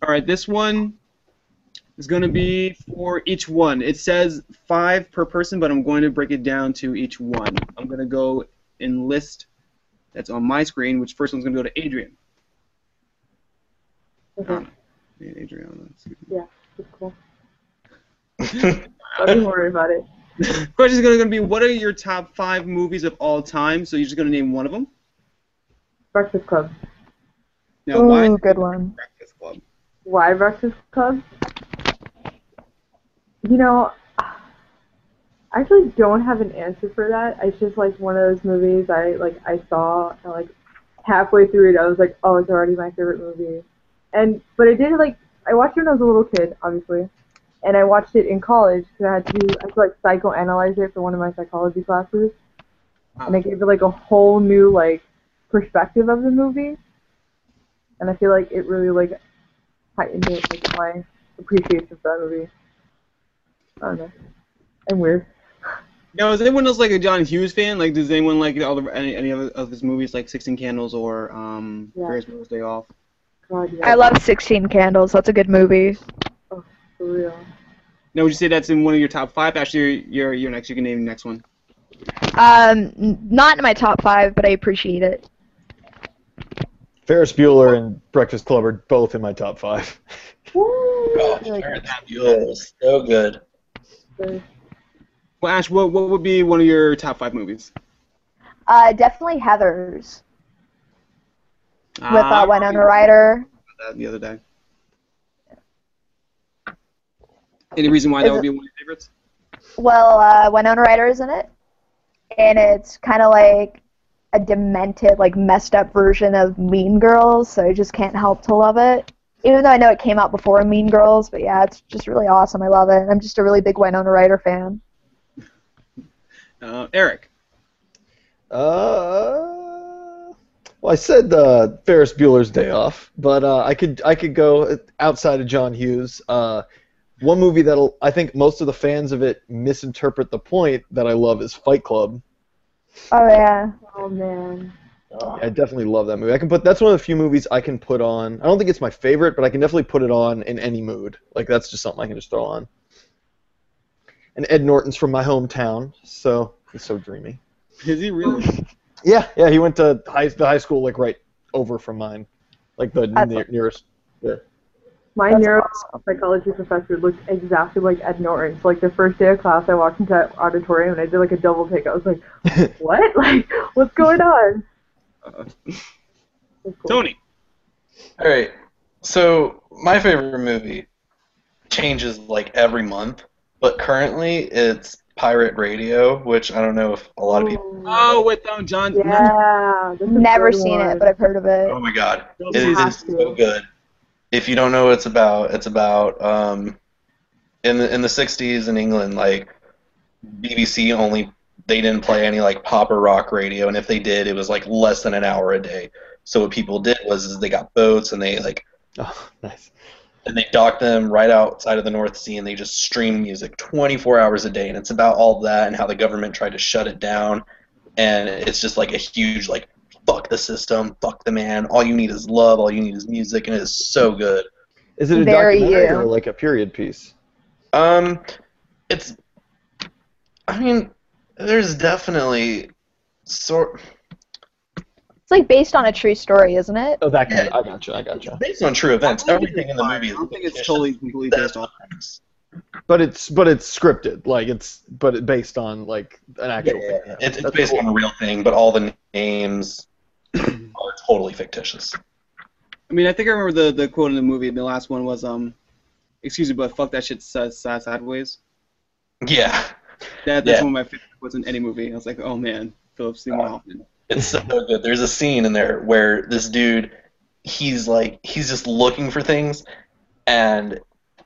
Speaker 3: All right, this one is going to be for each one. It says five per person, but I'm going to break it down to each one. I'm going to go in list that's on my screen, which first one's going to go to Adrian.
Speaker 5: Okay.
Speaker 3: Um, Adrian.
Speaker 5: That's cool. Don't worry about it.
Speaker 3: Question is going to be what are your top five movies of all time? So you're just going to name one of them.
Speaker 5: Breakfast Club.
Speaker 3: Now, why
Speaker 4: good one.
Speaker 3: Breakfast Club?
Speaker 5: Why Breakfast Club? You know, I actually don't have an answer for that. It's just like one of those movies I like I saw and like halfway through it I was like, oh, it's already my favorite movie. And but I did like I watched it when I was a little kid, obviously, and I watched it in college because I had to I had to like psychoanalyze it for one of my psychology classes, and it gave it like a whole new like perspective of the movie, and I feel like it really like heightened it, like my appreciation for that movie. I don't know. I'm weird.
Speaker 3: Now, is anyone else like a John Hughes fan? Like, does anyone like all the any, any of of his movies, like Sixteen Candles or um,
Speaker 5: Yeah.
Speaker 3: Ferris Bueller's Day Off?
Speaker 5: God, yeah.
Speaker 4: I love Sixteen Candles. That's a good movie.
Speaker 5: for real.
Speaker 3: Now, would you say that's in one of your top five? Actually, you're you're next. You can name the next one.
Speaker 4: Um, not in my top five, but I appreciate it.
Speaker 1: Ferris Bueller and Breakfast Club are both in my top five.
Speaker 5: Woo!
Speaker 2: Oh, Ferris Bueller is so good.
Speaker 3: Well, Ash, what what would be one of your top five movies?
Speaker 4: Uh, definitely Heather's with
Speaker 3: Ah,
Speaker 4: uh, Winona Ryder.
Speaker 3: that the other day. Any reason why that would
Speaker 4: it-
Speaker 3: be one of your favorites?
Speaker 4: Well, uh, Winona Ryder is in it, and it's kind of like a demented, like messed up version of Mean Girls. So I just can't help to love it. Even though I know it came out before Mean Girls, but yeah, it's just really awesome. I love it. I'm just a really big Winona Ryder fan.
Speaker 3: Uh, Eric.
Speaker 1: Uh, well, I said uh, Ferris Bueller's Day Off, but uh, I could I could go outside of John Hughes. Uh, one movie that'll I think most of the fans of it misinterpret the point that I love is Fight Club.
Speaker 4: Oh yeah.
Speaker 5: Oh man.
Speaker 1: I definitely love that movie. I can put that's one of the few movies I can put on. I don't think it's my favorite, but I can definitely put it on in any mood. Like that's just something I can just throw on. And Ed Norton's from my hometown, so he's so dreamy.
Speaker 3: Is he really?
Speaker 1: Yeah, yeah, he went to high the high school like right over from mine, like the
Speaker 4: That's
Speaker 1: near, nearest.
Speaker 5: My
Speaker 4: That's
Speaker 5: neuropsychology professor looked exactly like Ed Norton. So like the first day of class, I walked into that auditorium and I did like a double take. I was like, "What? Like, what's going on?" It was cool.
Speaker 3: Tony.
Speaker 2: All right. So my favorite movie changes like every month, but currently it's Pirate Radio, which I don't know if a lot of people.
Speaker 3: Oh, with um, John.
Speaker 5: Yeah. this is a
Speaker 4: Never seen
Speaker 5: one.
Speaker 4: it, but I've heard of it.
Speaker 2: Oh my God,
Speaker 3: Don't
Speaker 2: it
Speaker 3: you
Speaker 2: is
Speaker 5: have
Speaker 2: so good. If you don't know what it's about, it's about um, in the in the '60s in England, like BBC only they didn't play any like pop or rock radio, and if they did, it was like less than an hour a day. So what people did was is they got boats and they like
Speaker 1: Oh, nice.
Speaker 2: and they docked them right outside of the North Sea, and they just stream music 24 hours a day, and it's about all that and how the government tried to shut it down, and it's just like a huge like fuck the system, fuck the man. All you need is love. All you need is music, and it is so good.
Speaker 1: Is it a
Speaker 4: Very
Speaker 1: documentary
Speaker 4: you.
Speaker 1: or like a period piece?
Speaker 2: Um, it's, I mean, there's definitely sort
Speaker 4: It's like based on a true story, isn't it?
Speaker 1: Oh, that kind.
Speaker 2: Yeah.
Speaker 1: I gotcha. I gotcha.
Speaker 2: based on true events.
Speaker 3: I don't think
Speaker 2: Everything in the movie.
Speaker 3: I don't think it's totally completely based on.
Speaker 1: But it's but it's scripted. Like it's but it based on like an actual.
Speaker 2: yeah,
Speaker 1: thing.
Speaker 2: yeah. It's, it's based
Speaker 1: cool.
Speaker 2: on a real thing, but all the names are totally fictitious.
Speaker 3: I mean, I think I remember the, the quote in the movie. The last one was, um, "Excuse me, but fuck that shit si- si- sideways."
Speaker 2: Yeah.
Speaker 3: That, that's
Speaker 2: Yeah.
Speaker 3: one of my favorite quotes in any movie. I was like, "Oh man, Philip Seymour uh, Hoffman."
Speaker 2: It's so good. There's a scene in there where this dude, he's like, he's just looking for things, and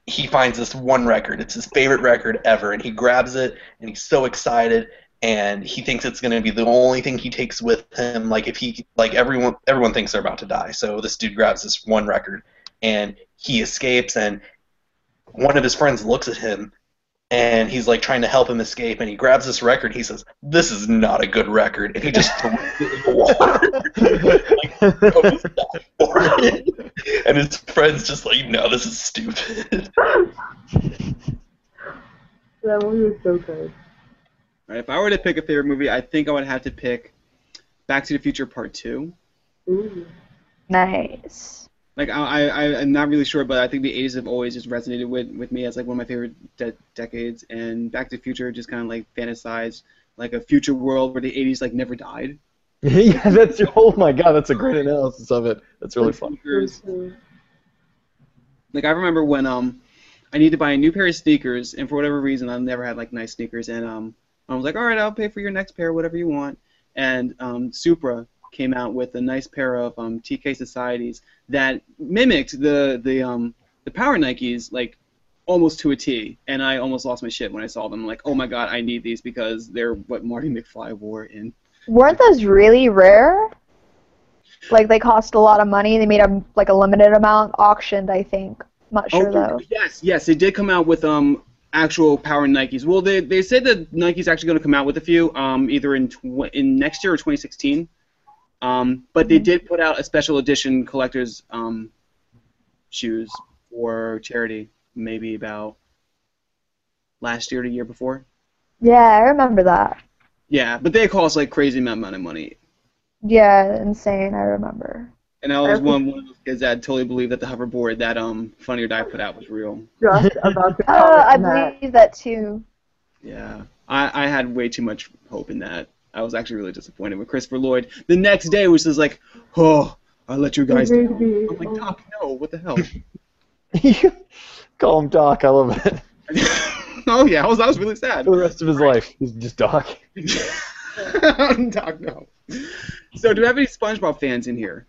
Speaker 2: he finds this one record. It's his favorite record ever, and he grabs it, and he's so excited, and he thinks it's gonna be the only thing he takes with him. Like if he, like everyone, everyone thinks they're about to die, so this dude grabs this one record, and he escapes, and one of his friends looks at him. And he's like trying to help him escape, and he grabs this record. He says, "This is not a good record," and he just throws it in the water. goes back for it. And his friend's just like, no, this is stupid.
Speaker 5: That movie was so good.
Speaker 3: All right, if I were to pick a favorite movie, I think I would have to pick Back to the Future Part Two.
Speaker 5: Ooh.
Speaker 4: Nice.
Speaker 3: Like I, I, I'm not really sure, but I think the 80s have always just resonated with, with me as like one of my favorite de- decades. And Back to the Future just kind of like fantasized like a future world where the 80s like never died.
Speaker 1: yeah, that's oh my god, that's a great analysis of it. That's really fun.
Speaker 3: Like I remember when um I needed to buy a new pair of sneakers, and for whatever reason I never had like nice sneakers, and um I was like, all right, I'll pay for your next pair, whatever you want. And um, Supra came out with a nice pair of um, TK Societies that mimicked the the um the Power Nikes like almost to a T, and I almost lost my shit when I saw them. like, oh my god, I need these because they're what Marty McFly wore in.
Speaker 4: Weren't those really rare? Like they cost a lot of money. They made a like a limited amount auctioned, I think. Not sure though.
Speaker 3: Yes, yes, they did come out with um actual power Nikes. Well, they they said that Nike's actually going to come out with a few um either in tw- in next year or 2016. Um, but they did put out a special edition collector's um shoes for charity, maybe about last year to year before.
Speaker 4: Yeah, I remember that.
Speaker 3: Yeah, but they cost like crazy amount of money.
Speaker 4: Yeah, insane. I remember.
Speaker 3: And I was one, one of those kids that totally believed that the hoverboard that um Funny or Die put out was real.
Speaker 5: Just about to
Speaker 4: Oh, I
Speaker 5: on that.
Speaker 4: believe that too.
Speaker 3: Yeah, I, I had way too much hope in that. I was actually really disappointed with Christopher Lloyd. The next day was just like, oh, I let you guys
Speaker 5: Agreed
Speaker 3: down.
Speaker 5: be-
Speaker 3: I'm like,
Speaker 5: oh.
Speaker 3: Doc, no, what the hell?
Speaker 1: Call him Doc. I love it.
Speaker 3: oh yeah, I was I was really sad.
Speaker 1: For the rest of his life, he's just Doc.
Speaker 3: Doc, no. So, do we have any SpongeBob fans in here?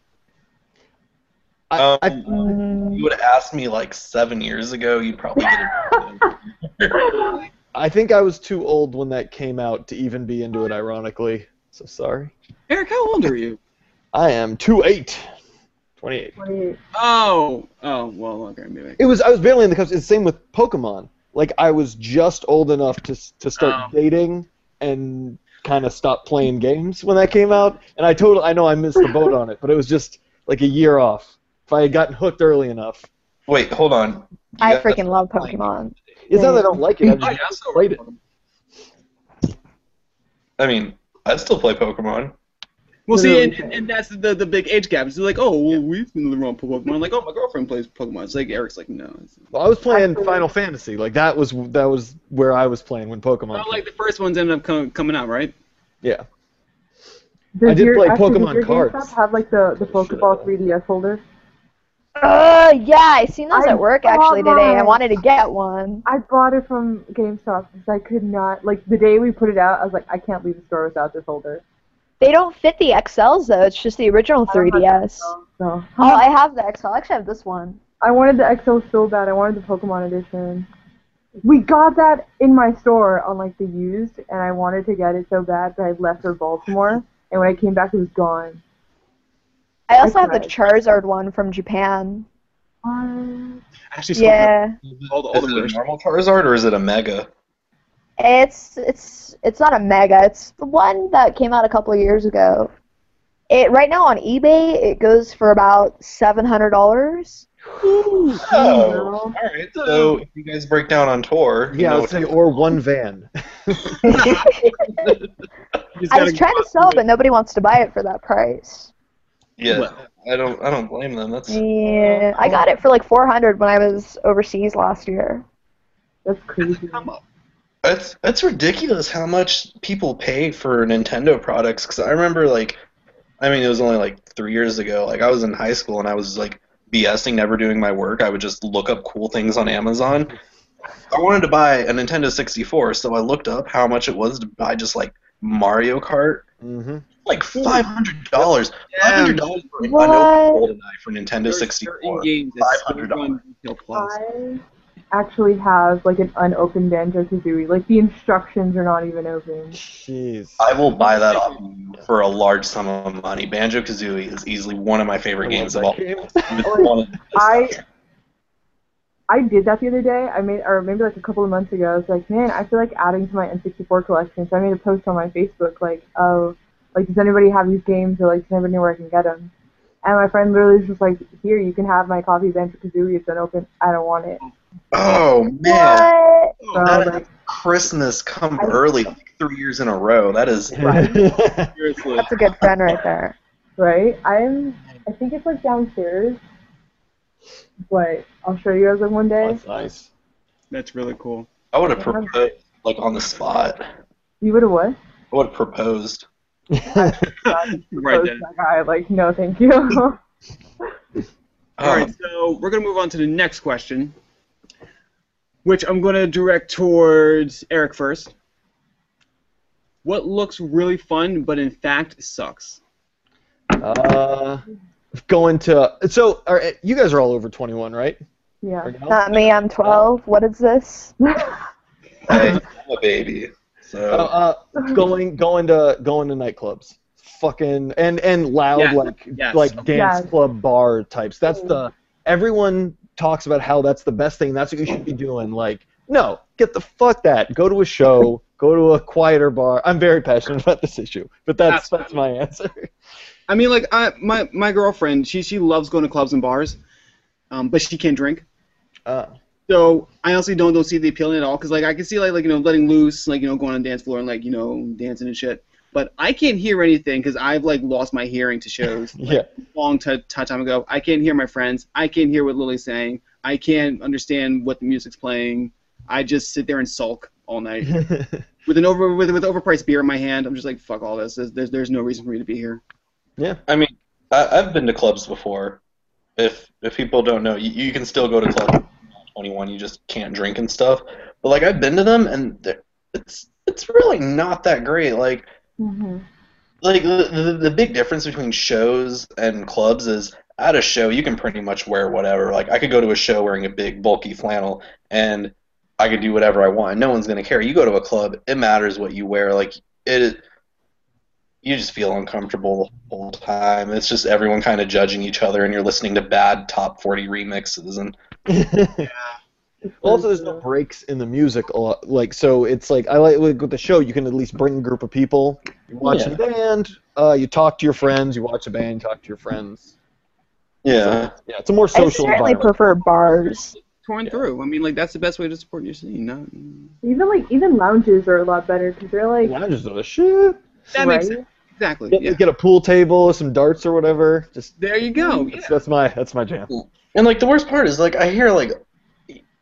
Speaker 1: I,
Speaker 2: Um,
Speaker 1: I,
Speaker 2: you would have asked me like seven years ago, you'd probably get it.
Speaker 1: I think I was too old when that came out to even be into it. Ironically, so sorry.
Speaker 3: Eric, how old are you?
Speaker 1: I am two eight. 28.
Speaker 5: 28.
Speaker 3: Oh, oh, well, okay, maybe.
Speaker 1: It was I was barely in the cusp. It's the same with Pokemon. Like I was just old enough to to start
Speaker 3: Oh.
Speaker 1: dating and kind of stop playing games when that came out. And I totally I know I missed the boat on it, but it was just like a year off. If I had gotten hooked early enough,
Speaker 2: Wait, hold on. You
Speaker 4: I freaking love Pokemon.
Speaker 1: It's not that I don't like it. I
Speaker 3: Oh,
Speaker 1: just
Speaker 3: yeah, I still
Speaker 1: played it.
Speaker 2: I mean, I still play Pokemon.
Speaker 3: Well, see, and, and that's the the big age gap. It's like, oh, well, we've been living on Pokemon. Like, oh, my girlfriend plays Pokemon. It's like Eric's like, no.
Speaker 1: Well, I was playing
Speaker 5: Absolutely.
Speaker 1: Final Fantasy. Like that was that was where I was playing when Pokemon.
Speaker 3: not like the first ones ended up com- coming out, right?
Speaker 1: yeah.
Speaker 5: Does
Speaker 1: I did
Speaker 5: your,
Speaker 1: play
Speaker 5: actually, does
Speaker 1: Pokemon
Speaker 5: your
Speaker 1: cards.
Speaker 5: GameStop have like the, the Pokeball 3DS holder?
Speaker 4: Uh, yeah, I seen those
Speaker 5: I
Speaker 4: at work actually today. I wanted to get one.
Speaker 5: I bought it from GameStop because I could not like the day we put it out. I was like, I can't leave the store without this holder.
Speaker 4: They don't fit the XLs though. It's just the original
Speaker 5: I don't have
Speaker 4: 3DS.
Speaker 5: So, so.
Speaker 4: Oh, I have the XL. I actually have this one.
Speaker 5: I wanted the XL so bad. I wanted the Pokemon edition. We got that in my store on like the used, and I wanted to get it so bad that I left for Baltimore. And when I came back, it was gone.
Speaker 4: I also have the. Charizard one from Japan.
Speaker 5: What?
Speaker 3: Actually, so
Speaker 4: Yeah,
Speaker 3: All the, all
Speaker 2: Is
Speaker 3: the
Speaker 2: it a normal Charizard or is it a Mega?
Speaker 4: it's it's it's not a mega. It's the one that came out a couple of years ago. It right now on eBay it goes for about seven hundred dollars.
Speaker 2: Oh,
Speaker 5: girl.
Speaker 2: all right. So if you guys break down on tour, you
Speaker 1: Yeah, I
Speaker 2: know
Speaker 1: say or one van.
Speaker 4: I was trying to sell it, but nobody wants to buy it for that price.
Speaker 2: Yeah,
Speaker 3: Well.
Speaker 2: I don't, I don't blame them. That's
Speaker 4: Yeah, I got it for like four hundred when I was overseas last year.
Speaker 5: That's crazy.
Speaker 3: Come up.
Speaker 2: It's it's ridiculous how much people pay for Nintendo products. Because I remember like, I mean, it was only like three years ago. Like I was in high school and I was like BSing, never doing my work. I would just look up cool things on Amazon. I wanted to buy a Nintendo 64, so I looked up how much it was to buy just like Mario Kart.
Speaker 1: Hmm
Speaker 2: Like five hundred dollars. Five hundred dollars for an
Speaker 4: What?
Speaker 2: unopened GoldenEye for Nintendo
Speaker 3: There's
Speaker 2: 64.
Speaker 3: certain games that still
Speaker 2: $500.
Speaker 3: run Retail Plus.
Speaker 5: I actually have like an unopened Banjo Kazooie. Like the instructions are not even open.
Speaker 1: Jeez.
Speaker 2: I will buy that off for a large sum of money. Banjo Kazooie is easily one of my favorite games of all.
Speaker 1: game.
Speaker 2: It's one of the best
Speaker 5: I-
Speaker 2: out there.
Speaker 5: I did that the other day. I made, or maybe like a couple of months ago. I was like, man, I feel like adding to my N64 collection. So I made a post on my Facebook, like, oh, like, does anybody have these games, or like, does anybody know where I can get them? And my friend literally was just like, here, you can have my copy of Banjo Kazooie. It's unopened. I don't want it.
Speaker 2: Oh man,
Speaker 4: What?
Speaker 5: So
Speaker 3: Oh,
Speaker 5: I
Speaker 2: that
Speaker 5: like,
Speaker 2: Christmas come
Speaker 5: I-
Speaker 2: early, like three years in a row. That is
Speaker 3: seriously.
Speaker 4: That's a good friend right there.
Speaker 5: right? I'm. I think it's like downstairs, but I'll show you guys like one day.
Speaker 1: That's nice.
Speaker 3: That's really cool.
Speaker 2: I would have proposed like on the spot.
Speaker 5: You would have what?
Speaker 2: I would have proposed.
Speaker 3: Right then.
Speaker 5: that guy, like, no, thank you.
Speaker 3: All
Speaker 2: Oh,
Speaker 3: so we're gonna move on to the next question, which I'm gonna direct towards Eric first. What looks really fun, but in fact sucks?
Speaker 1: Uh, going to so are, you guys are all over 21, right?
Speaker 5: yeah.
Speaker 1: No?
Speaker 4: Not me. I'm 12. What is this?
Speaker 2: I'm a baby. So
Speaker 1: Uh, uh, going going to going to nightclubs, fucking and and loud
Speaker 3: Yes,
Speaker 1: like
Speaker 3: yes.
Speaker 1: like dance
Speaker 5: Yes.
Speaker 1: club bar types. That's the everyone talks about how that's the best thing. That's what you should be doing. Like no, get the fuck that. Go to a show. go to a quieter bar. I'm very passionate about this issue, but that's
Speaker 3: That's
Speaker 1: that's my answer.
Speaker 3: I mean, like, I, my my girlfriend, she she loves going to clubs and bars, um, but she can't drink.
Speaker 1: Uh,
Speaker 3: So I honestly don't don't see the appeal in it at all because like I can see like like you know letting loose like you know going on the dance floor and like you know dancing and shit. But I can't hear anything because I've like lost my hearing to shows like,
Speaker 1: yeah,
Speaker 3: long t- t- time ago. I can't hear my friends. I can't hear what Lily's saying. I can't understand what the music's playing. I just sit there and sulk all night with an over with with overpriced beer in my hand. I'm just like fuck all this. There's there's, there's no reason for me to be here.
Speaker 2: I mean, I, I've been to clubs before. If if people don't know, you, you can still go to clubs. at 21, you just can't drink and stuff. But like I've been to them, and they're- it's it's really not that great. Like
Speaker 5: hmm
Speaker 2: like the, the the big difference between shows and clubs is at a show you can pretty much wear whatever. Like I could go to a show wearing a big bulky flannel and I could do whatever I want. No one's gonna care. You go to a club, it matters what you wear. Like it, you just feel uncomfortable the whole time. It's just everyone kind of judging each other, and you're listening to bad top 40 remixes and yeah.
Speaker 1: also, there's no breaks in the music a lot. Like, so it's like I like, like with the show, you can at least bring a group of people. You watch
Speaker 2: Yeah.
Speaker 1: a band, uh, you talk to your friends. You watch a band, talk to your friends.
Speaker 2: yeah.
Speaker 1: Yeah, it's a more social.
Speaker 4: I
Speaker 1: social
Speaker 4: certainly prefer bars.
Speaker 3: Torn through. I mean, like that's the best way to support your scene. Not,
Speaker 5: Even like even lounges are a lot better because they're like
Speaker 1: Lounges are the shit.
Speaker 3: That
Speaker 5: right?
Speaker 3: makes sense. Exactly.
Speaker 1: Get,
Speaker 3: Yeah.
Speaker 1: get a pool table, some darts or whatever. Just
Speaker 3: There you go. Yeah.
Speaker 1: that's, that's my that's my jam.
Speaker 2: And like the worst part is like I hear like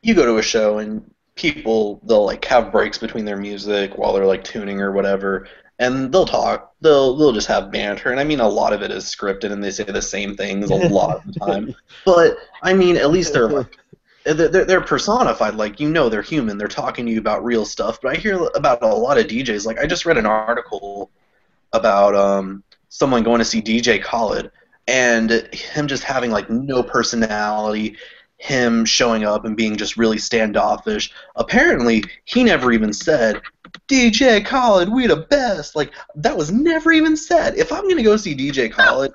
Speaker 2: you go to a show and people they'll like have breaks between their music while they're like tuning or whatever and they'll talk they'll they'll just have banter and I mean a lot of it is scripted and they say the same things a lot of the time but I mean at least they're like they're, they're personified like you know they're human they're talking to you about real stuff but I hear about a lot of DJs like I just read an article about um someone going to see DJ Khaled and him just having like no personality him showing up and being just really standoffish. Apparently he never even said DJ Khaled we the best like that was never even said if I'm gonna go see DJ Khaled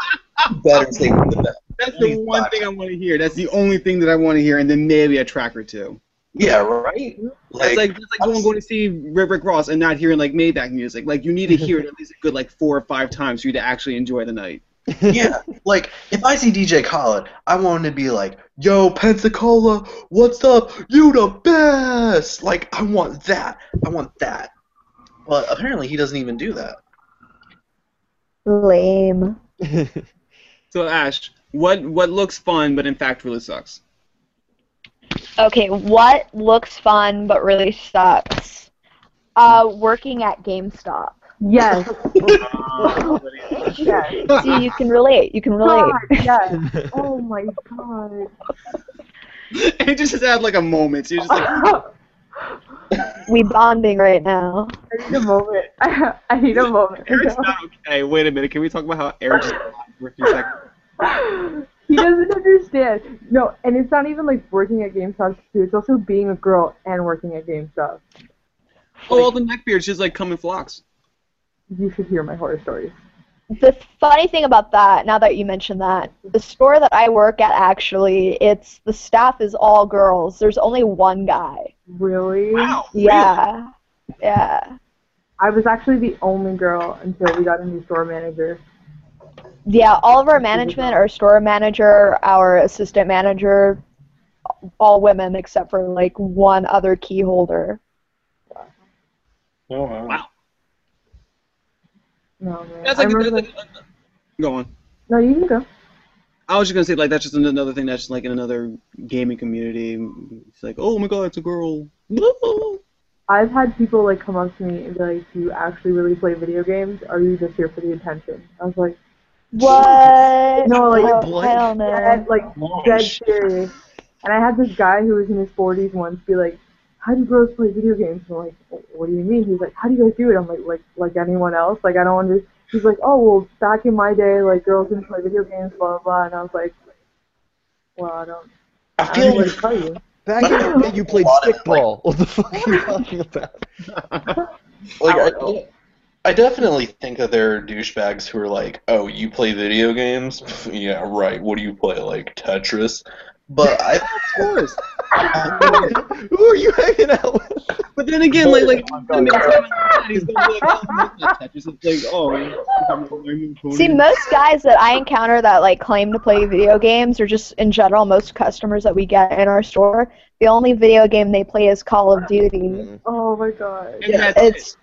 Speaker 2: better say we the best
Speaker 3: That's the one thing I want to hear. That's the only thing that I want to hear, and then maybe a track or two.
Speaker 2: yeah right
Speaker 3: That's like that's like going going to see Rick Ross and not hearing like Maybach music. Like you need to hear it at least a good like four or five times for you to actually enjoy the night.
Speaker 2: Yeah, like if I see DJ Khaled, I want him to be like, "Yo, Pensacola, what's up? You the best!" Like I want that. I want that. But apparently he doesn't even do that.
Speaker 4: Lame.
Speaker 3: So Ash, what what looks fun but in fact really sucks?
Speaker 4: Okay, what looks fun but really sucks? Uh, working at GameStop.
Speaker 5: Yes, yes.
Speaker 4: See, you can relate. You can relate.
Speaker 5: God, yes. Oh my god.
Speaker 3: it just has had like a moment. So you're just like,
Speaker 4: We bonding right now.
Speaker 5: I need a moment. I, I need a moment.
Speaker 3: Eric's not okay. Wait a minute. Can we talk about how Eric just for a few seconds?
Speaker 5: he doesn't understand. No, and it's not even like working at GameStop too. It's also being a girl and working at GameStop.
Speaker 3: Oh, all the neckbeards just like come in flocks.
Speaker 5: You should hear my horror stories.
Speaker 4: The funny thing about that, now that you mention that, the store that I work at actually, it's the staff is all girls. There's only one guy.
Speaker 5: Really?
Speaker 3: Wow.
Speaker 4: Yeah. Yeah.
Speaker 5: I was actually the only girl until we got a new store manager.
Speaker 4: Yeah, all of our management, our store manager, our assistant manager, all women except for like one other key holder.
Speaker 2: Oh wow.
Speaker 3: Wow.
Speaker 5: No man.
Speaker 3: That's
Speaker 5: I
Speaker 3: like,
Speaker 5: remember
Speaker 3: that's like go on.
Speaker 5: no, you can go.
Speaker 3: I was just gonna say like that's just another thing that's just like in another gaming community. It's like, oh my god, it's a girl.
Speaker 5: I've had people like come up to me and be like, "Do you actually really play video games? Or are you just here for the attention?" I was like,
Speaker 4: What?
Speaker 5: No, like,
Speaker 4: oh, hell no.
Speaker 5: dead, like dead serious. And I had this guy who was in his 40s once be like, "How do girls play video games?" And I'm like, "What do you mean?" He's like, "How do you guys do it?" I'm like, "Like like anyone else. Like I don't understand. He's like, "Oh well, back in my day, like girls didn't play video games, blah blah blah." And I was like, "Well, I don't.
Speaker 2: I
Speaker 5: I don't
Speaker 2: feel
Speaker 5: know what
Speaker 2: like
Speaker 5: to tell you."
Speaker 1: Back in the day, you played
Speaker 2: A lot like-
Speaker 1: stickball. What the fuck are you talking about?
Speaker 2: like I, I definitely think that there are douchebags who are like, "Oh, you play video games? yeah, right. What do you play? Like Tetris?" But I,
Speaker 3: of course.
Speaker 1: Who are you hanging out with?
Speaker 3: But then again, like like
Speaker 1: Oh my
Speaker 3: he's gonna be like, oh, I'm not like, oh.
Speaker 4: See, most guys that I encounter that like claim to play video games, or just in general, most customers that we get in our store, the only video game they play is Call of Duty.
Speaker 5: Oh my god.
Speaker 3: And that's
Speaker 4: It's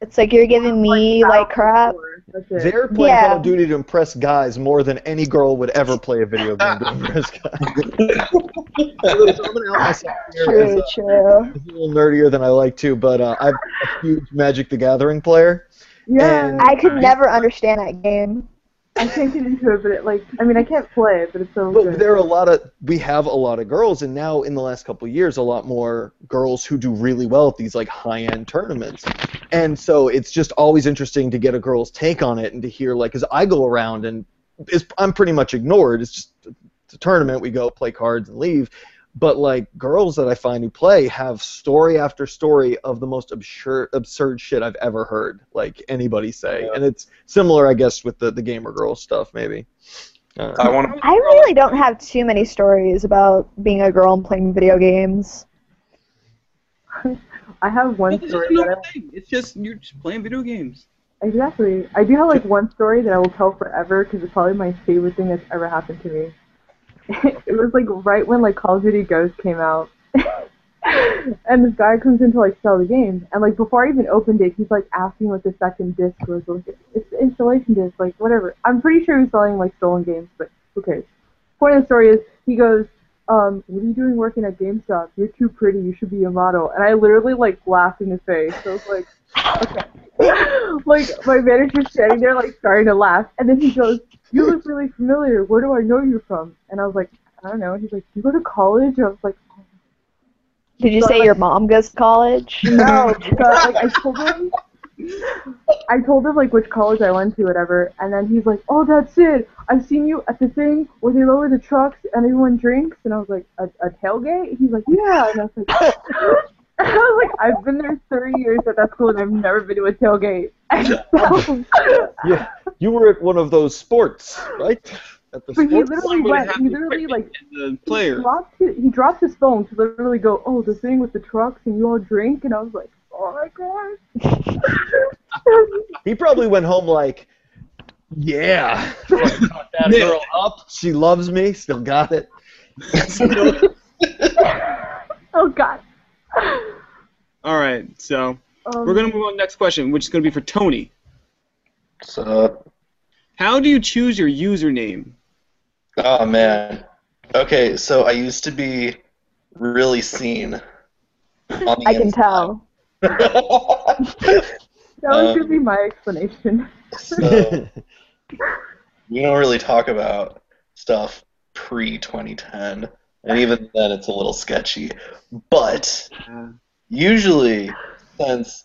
Speaker 4: it's like you're giving me like crap.
Speaker 1: They're playing
Speaker 4: Yeah.
Speaker 1: Call of Duty to impress guys more than any girl would ever play a video game to impress guys. so I'm gonna out myself here as,
Speaker 4: True,
Speaker 1: uh,
Speaker 4: true.
Speaker 1: a little nerdier than I like to, but uh, I'm a huge Magic the Gathering player.
Speaker 5: yeah.
Speaker 4: I could never understand that game.
Speaker 5: I can't get into it, but it like I mean I can't play it, but it's so
Speaker 1: But
Speaker 5: good.
Speaker 1: there are a lot of we have a lot of girls, and now in the last couple of years, a lot more girls who do really well at these like high end tournaments. And so it's just always interesting to get a girl's take on it and to hear like, because I go around and is I'm pretty much ignored. It's just it's a tournament. We go play cards and leave. But like girls that I find who play have story after story of the most absurd absurd shit I've ever heard. Like anybody say,
Speaker 2: Yeah.
Speaker 1: and it's similar, I guess, with the the gamer girl stuff maybe. Uh,
Speaker 2: I want to.
Speaker 4: I really don't have too many stories about being a girl and playing video games.
Speaker 5: I have one
Speaker 3: It's
Speaker 5: story
Speaker 3: just
Speaker 5: that
Speaker 3: no thing. It's just you're just playing video games.
Speaker 5: Exactly. I do have like one story that I will tell forever because it's probably my favorite thing that's ever happened to me. it was like right when like Call of Duty Ghost came out. and this guy comes in to like sell the game, and like before I even opened it, he's like asking what the second disc was. Like, it's the installation disc, like whatever. I'm pretty sure he's selling like stolen games, but who cares? Point of the story is he goes, um, what are you doing working at GameStop? You're too pretty. You should be a model. And I literally like laughed in his face. So I was like, okay. like my manager's standing there like starting to laugh, and then he goes, "You look really familiar. Where do I know you from?" And I was like, "I don't know." And he's like, Do "You go to college?" And I was like,
Speaker 4: Did you
Speaker 5: But,
Speaker 4: say
Speaker 5: like-
Speaker 4: your mom goes to college?
Speaker 5: "No." Like I told him. I told him like which college I went to, whatever, and then he's like, "Oh, that's it. I've seen you at the thing where they lower the trucks and everyone drinks." And I was like, "A, a tailgate?" He's like, "Yeah." And I was like, I was like, "I've been there three years at that school and I've never been to a tailgate." And so,
Speaker 1: yeah, you were at one of those sports, right? At the
Speaker 5: But he literally went. He literally like
Speaker 3: equipment and the
Speaker 5: he
Speaker 3: player.
Speaker 5: dropped his, he dropped his phone to literally go, "Oh, the thing with the trucks and you all drink," and I was like, "Oh my god."
Speaker 1: He probably went home like, yeah, fucking that
Speaker 3: Yeah.
Speaker 1: girl up. She loves me. Still got it.
Speaker 5: oh god.
Speaker 3: All right, so
Speaker 5: Um,
Speaker 3: we're gonna move on to the next question, which is gonna be for Tony.
Speaker 2: So,
Speaker 3: How do you choose your username?
Speaker 2: oh man. Okay, so I used to be really scene. On the
Speaker 4: I can
Speaker 2: inside.
Speaker 4: tell.
Speaker 5: that was
Speaker 2: um,
Speaker 5: gonna be my explanation.
Speaker 2: so we don't really talk about stuff pre 2010, and even then it's a little sketchy. But usually, since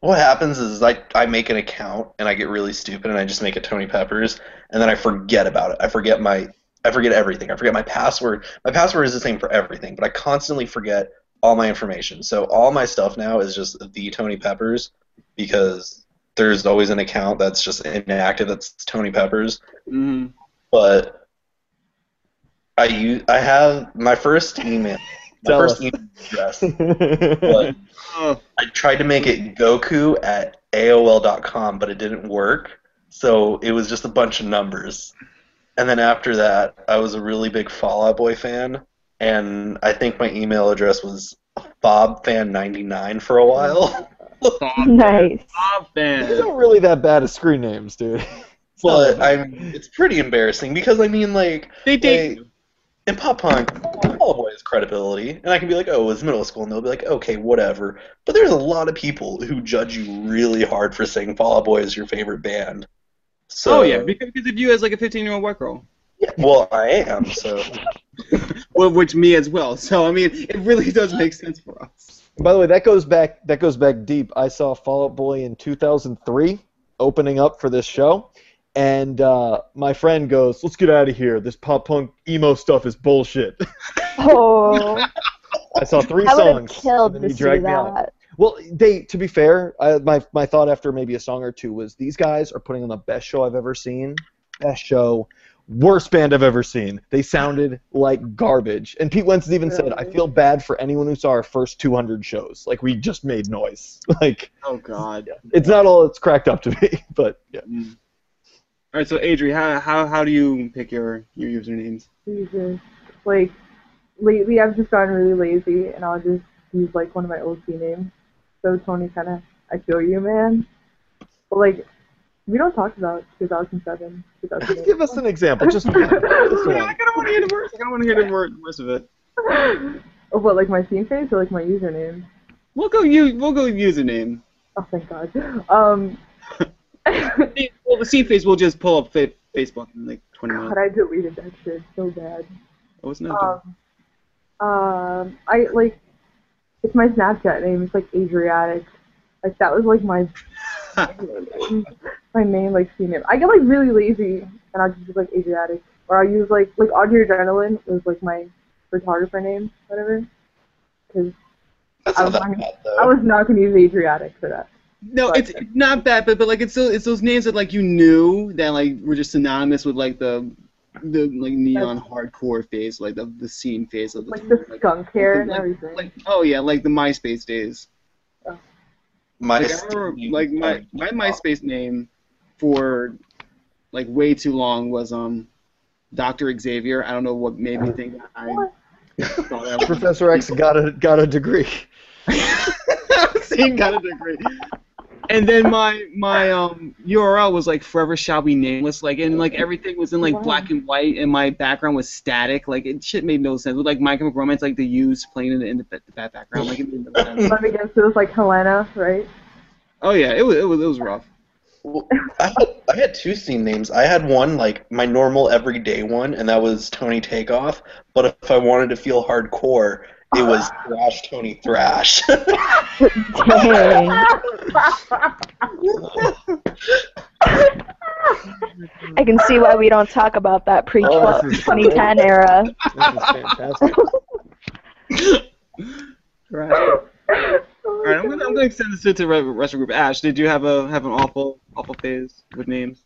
Speaker 2: what happens is I, I make an account and I get really stupid and I just make it Tony Peppers and then I forget about it. I forget my I forget everything. I forget my password. My password is the same for everything, but I constantly forget all my information. So all my stuff now is just the Tony Peppers because there's always an account that's just inactive that's Tony Peppers.
Speaker 3: mhm.
Speaker 2: But I use I have my first email my
Speaker 1: Tell
Speaker 2: first
Speaker 1: us.
Speaker 2: email address but
Speaker 3: Oh,
Speaker 2: I tried to make it Goku at AOL.com, but it didn't work. So it was just a bunch of numbers. And then after that, I was a really big Fall Out Boy fan, and I think my email address was FobFan99 for a while.
Speaker 4: Nice.
Speaker 3: Bob
Speaker 1: These
Speaker 3: fan.
Speaker 1: aren't really that bad at screen names, dude.
Speaker 2: But I'm, it's pretty embarrassing because I mean, like,
Speaker 3: They date.
Speaker 2: Like, in pop punk, Fall Out Boy has credibility, and I can be like, oh, it's middle school, and they'll be like, okay, whatever. But there's a lot of people who judge you really hard for saying Fall Out Boy is your favorite band. So,
Speaker 3: oh yeah, because, because of you as like a 15 year old white girl.
Speaker 2: Yeah, well, I am. So,
Speaker 3: Well, which me as well. So I mean, it really does make sense for us.
Speaker 1: By the way, that goes back that goes back deep. I saw Fall Out Boy in 2003, opening up for this show, and uh, my friend goes, "Let's get out of here. This pop punk emo stuff is bullshit."
Speaker 4: Oh,
Speaker 1: I saw three
Speaker 4: I would have
Speaker 1: songs.
Speaker 4: killed
Speaker 1: and
Speaker 4: to see
Speaker 1: dragged me out.
Speaker 4: that.
Speaker 1: Well, they to be fair, I, my my thought after maybe a song or two was these guys are putting on the best show I've ever seen. Best show, worst band I've ever seen. They sounded like garbage. And Pete Wentz even said, "I feel bad for anyone who saw our first 200 shows. Like we just made noise. Like
Speaker 3: Oh God.
Speaker 1: it's not all it's cracked up to be, but yeah."
Speaker 3: Mm. All right, so Adri, how how how do you pick your your usernames?
Speaker 5: Jesus. Like, lately I've just gotten really lazy and I'll just use like one of my old C names. So Tony kind of, I feel you, man. But like, we don't talk about 2007, 2008.
Speaker 1: Give us an example. Just, just
Speaker 3: Yeah, I
Speaker 1: one.
Speaker 3: kind of want to hear the words. I kind of want to hear the word, rest of it.
Speaker 5: oh, what, like my scene face or like my username?
Speaker 3: We'll go you. We'll go username.
Speaker 5: Oh, thank God. Um,
Speaker 3: Well, the scene face will just pull up fa- Facebook in like 20 minutes.
Speaker 5: God, I deleted that shit so bad.
Speaker 3: Oh, it's not.
Speaker 5: Um, um, I like, it's my Snapchat name. It's like Adriatic. Like that was like my. my main like scene name. I get like really lazy and I'll just use like Adriatic. Or I'll use like like Audrey Adrenaline was like my photographer name, whatever. Because
Speaker 2: That's
Speaker 5: I
Speaker 2: not
Speaker 5: was
Speaker 2: that
Speaker 5: not-
Speaker 2: bad
Speaker 5: I was not gonna use Adriatic for that.
Speaker 3: No, it's not bad, but but like it's those it's those names that like you knew that like were just synonymous with like the the like neon hardcore phase, like the the scene phase of the
Speaker 5: Like the skunk hair and
Speaker 3: like-
Speaker 5: everything.
Speaker 3: like oh yeah, like the MySpace days. Oh.
Speaker 2: My
Speaker 3: Like, remember, like my my MySpace name for like way too long was um Doctor Xavier. I don't know what made me think that I thought that
Speaker 1: Professor X got a got a degree.
Speaker 3: See, got a degree. And then my my um URL was like forever shall be nameless, like and like everything was in like
Speaker 5: Wow.
Speaker 3: black and white, and my background was static. Like it shit made no sense. With like My Chemical Romance, like the U's playing in the, in the, the back- background, like it made no sense.
Speaker 5: But against it was like Helena, right?
Speaker 3: Oh yeah, it was it was it was rough.
Speaker 2: Well, I had, I had two scene names. I had one like my normal everyday one, and that was Tony Takeoff. But if I wanted to feel hardcore, it was Thrash Tony Thrash.
Speaker 4: Dang. I can see why we don't talk about that pre
Speaker 1: Oh, this is
Speaker 4: 2010 era.
Speaker 1: This is fantastic.
Speaker 3: Right. All right, I'm gonna I'm gonna extend this to the re- rest of the group. Ash, did you have a have an awful awful phase with names?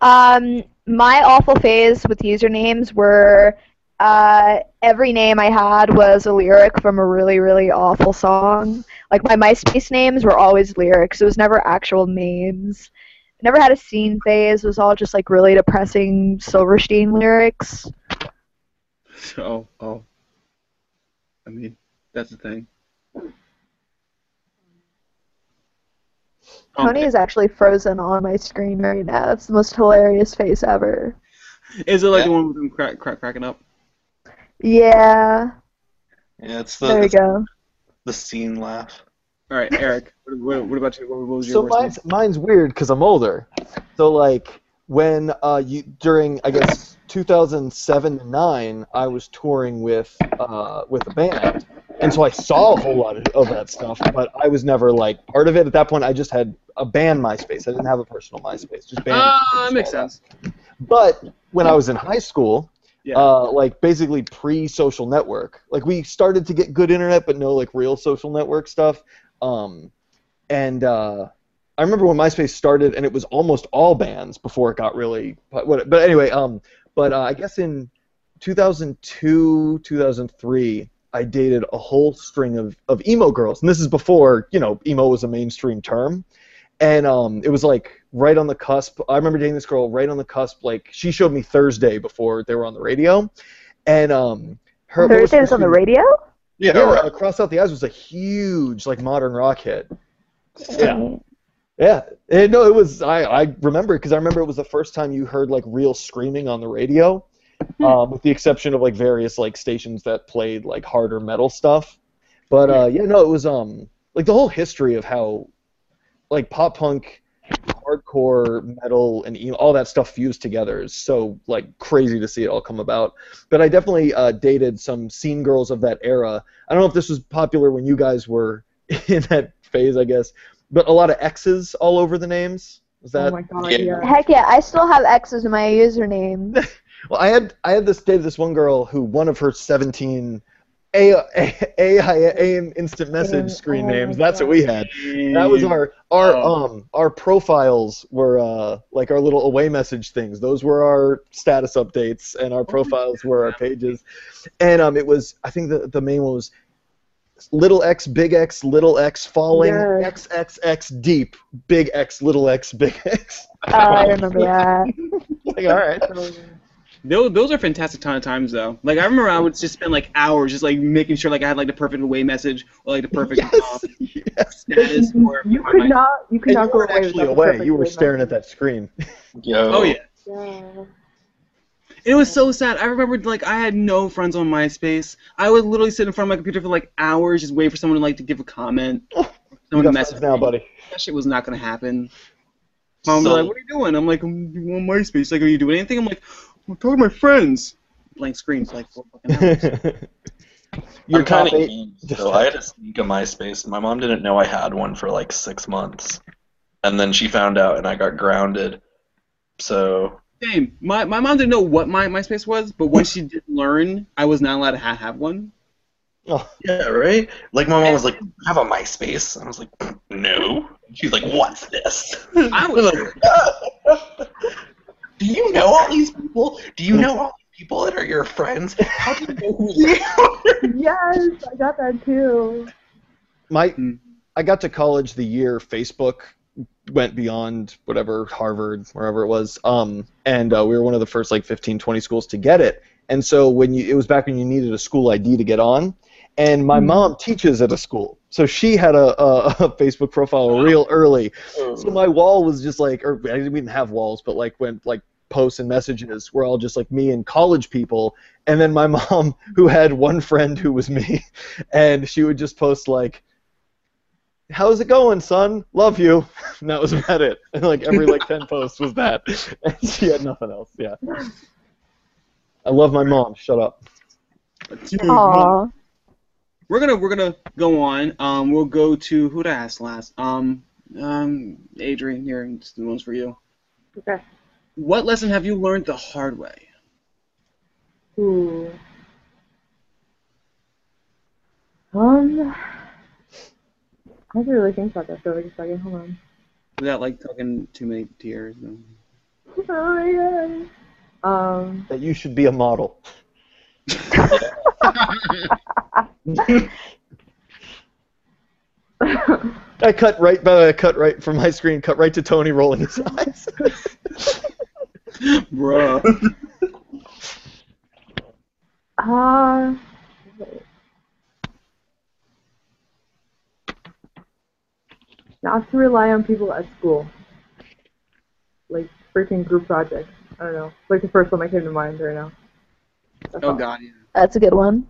Speaker 4: Um, my awful phase with usernames were uh, every name I had was a lyric from a really, really awful song. Like my MySpace names were always lyrics. It was never actual names. Never had a scene phase. It was all just like really depressing Silverstein lyrics.
Speaker 3: Oh oh. I mean, that's the thing.
Speaker 4: Tony is actually frozen on my screen right now. That's the most hilarious face ever.
Speaker 3: Is it like
Speaker 2: Yeah.
Speaker 3: the one with them crack, crack, cracking up?
Speaker 4: Yeah,
Speaker 2: yeah, it's the
Speaker 4: there you
Speaker 2: it's
Speaker 4: go.
Speaker 2: the scene laugh.
Speaker 3: All right, Eric. What, what, what about you? What, what was your
Speaker 1: So
Speaker 3: worst
Speaker 1: mine's mine's weird because I'm older. So like when uh you during I guess 2007 to nine, I was touring with uh with a band, and so I saw a whole lot of, of that stuff, but I was never like part of it. At that point, I just had a band MySpace. I didn't have a personal MySpace. Just band.
Speaker 3: Ah, that makes sense.
Speaker 1: But when I was in high school,
Speaker 3: Yeah.
Speaker 1: uh, like basically pre-social network, like we started to get good internet, but no like real social network stuff. Um, and uh, I remember when MySpace started, and it was almost all bands before it got really. But, what- but anyway, um, but uh, I guess in 2002, 2003, I dated a whole string of, of emo girls, and this is before you know emo was a mainstream term, and um, it was like right on the cusp. I remember dating this girl right on the cusp. Like she showed me Thursday before they were on the radio, and um, her
Speaker 4: Thursday was on the radio?
Speaker 2: Yeah,
Speaker 1: Yeah,
Speaker 2: right.
Speaker 1: Cross Out the Eyes was a huge like modern rock hit. Yeah. Yeah, and no, it was. I I remember because I remember it was the first time you heard like real screaming on the radio, um, with the exception of like various like stations that played like harder metal stuff. But uh, yeah, no, it was um like the whole history of how like pop punk, hardcore metal, and emo, all that stuff fused together is so like crazy to see it all come about. But I definitely uh, dated some scene girls of that era. I don't know if this was popular when you guys were in that phase, I guess but a lot of X's all over the names. Was
Speaker 5: oh my god,
Speaker 2: Yeah.
Speaker 5: yeah.
Speaker 4: Heck yeah, I still have X's in my username.
Speaker 1: well, I had I had this dated this one girl who one of her 17 A A A, A instant message
Speaker 5: Oh,
Speaker 1: screen
Speaker 5: oh
Speaker 1: names. That's what we had. That was our our
Speaker 3: Oh.
Speaker 1: um our profiles were uh like our little away message things. Those were our status updates, and our profiles were our pages. And um, it was I think the the main one was little x, big X, little x, falling,
Speaker 5: Yes.
Speaker 1: x x x deep, big X, little x, big X.
Speaker 4: Oh, I remember that.
Speaker 1: like all right.
Speaker 3: Those, those are fantastic ton of times though. Like I remember I would just spend like hours just like making sure like I had like the perfect away message or like the perfect
Speaker 1: Yes, yes.
Speaker 3: status or
Speaker 5: You could not, you could
Speaker 1: And
Speaker 5: not
Speaker 1: you
Speaker 5: go away
Speaker 1: actually away. You were
Speaker 5: way
Speaker 1: staring at that screen.
Speaker 2: Yo.
Speaker 3: Oh yeah.
Speaker 5: Yeah.
Speaker 3: It was so sad. I remembered like I had no friends on MySpace. I would literally sit in front of my computer for like hours, just wait for someone to like to give a comment.
Speaker 1: Oh, you
Speaker 3: Someone to
Speaker 1: got
Speaker 3: message
Speaker 1: now,
Speaker 3: me.
Speaker 1: buddy.
Speaker 3: That shit was not gonna happen. Mom would be
Speaker 2: So-
Speaker 3: like, "What are you doing?" I'm like, "I'm on MySpace." Like, "Are you doing anything?" I'm like, "I'm talking to my friends." Blank screen for like four fucking hours.
Speaker 1: Your
Speaker 2: I'm kind of
Speaker 1: eight.
Speaker 2: so I had a sneak a MySpace, my mom didn't know I had one for like six months. and then she found out, and I got grounded. So
Speaker 3: Same. My my mom didn't know what my MySpace was, but when she did learn, I was not allowed to ha- have one.
Speaker 1: Oh,
Speaker 2: yeah, right. Like my mom was like, "I "Have a MySpace," and I was like, "No." She's like, "What's this?"
Speaker 3: I was like,
Speaker 2: Do you know all these people? Do you know all these people that are your friends? How do you know who they are?
Speaker 5: Yes, I got that too.
Speaker 1: my
Speaker 3: Hmm.
Speaker 1: I got to college the year Facebook went beyond whatever Harvard wherever it was um and uh, we were one of the first like 15 20 schools to get it. And so when you it was back when you needed a school ID to get on and my
Speaker 5: Mhm.
Speaker 1: mom teaches at a school. So she had a, a, a Facebook profile real early. So my wall was just like or we didn't have walls but like when like posts and messages were all just like me and college people. And then my mom who had one friend who was me and she would just post like how's it going son love you and that was about it and like every like 10 posts was that and she had nothing else yeah i love my mom shut up
Speaker 3: dude,
Speaker 4: Aw.
Speaker 3: we're gonna we're gonna go on. Um, we'll go to who to ask last. Um, um, Adrian here, it's the one's for you.
Speaker 5: Okay.
Speaker 3: What lesson have you learned the hard way?
Speaker 5: Ooh. Um, I have to really think about that for like a second. Hold on.
Speaker 3: Without like talking too many tears. No.
Speaker 5: Oh my god. Um,
Speaker 1: that you should be a model i cut right by the way, I cut right from my screen cut right to tony rolling his eyes
Speaker 3: Bruh.
Speaker 5: uh, not to rely on people at school. Like freaking group projects. I don't know. Like the first one that came to mind right now. That's
Speaker 3: Oh
Speaker 5: all.
Speaker 3: god. Yeah.
Speaker 4: That's a good one.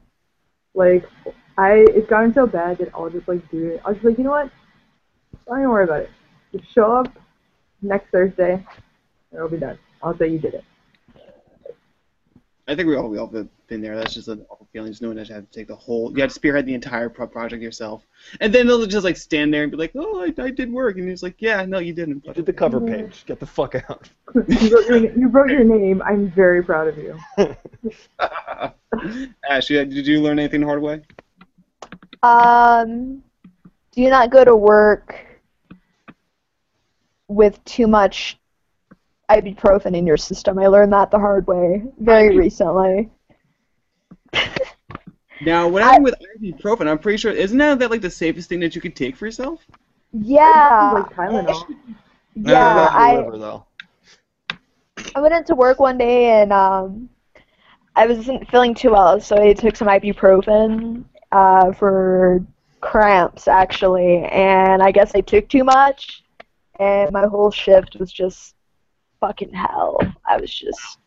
Speaker 5: Like, I it's gotten so bad that I'll just like do it. I'll just like, you know what? Don't even worry about it. Just show up next Thursday, and it'll be done. I'll say you did it.
Speaker 3: I think we all we all have been there. That's just an awful feeling, just knowing that you have to take the whole, you have to spearhead the entire pro- project yourself, and then they'll just like stand there and be like, "Oh, I, I did work," and you're just like, "Yeah, no, you didn't."
Speaker 1: you did the cover page get the fuck out
Speaker 5: you, wrote your, you wrote your name. I'm very proud of you.
Speaker 3: Ashley, did you learn anything the hard way?
Speaker 4: Um, do you not go to work with too much ibuprofen in your system. I learned that the hard way very recently.
Speaker 3: Now, what happened with ibuprofen? I'm pretty sure isn't that, that like the safest thing that you could take for yourself?
Speaker 4: Yeah,
Speaker 5: like Tylenol.
Speaker 4: Yeah. I
Speaker 1: the.
Speaker 4: I went into work one day and um, I wasn't feeling too well, so I took some ibuprofen uh, for cramps actually, and I guess I took too much, and my whole shift was just fucking hell. I was just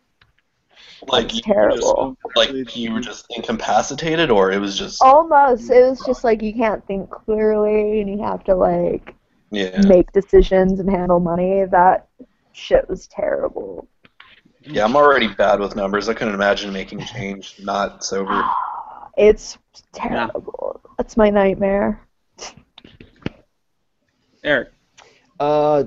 Speaker 2: Like you
Speaker 4: terrible.
Speaker 2: Just, like you were just incapacitated, or it was just
Speaker 4: Almost. It was just like you can't think clearly, and you have to like
Speaker 2: yeah.
Speaker 4: make decisions and handle money. That shit was terrible.
Speaker 2: Yeah, I'm already bad with numbers. I couldn't imagine making change not sober.
Speaker 4: It's terrible. That's my nightmare.
Speaker 3: Eric.
Speaker 1: uh,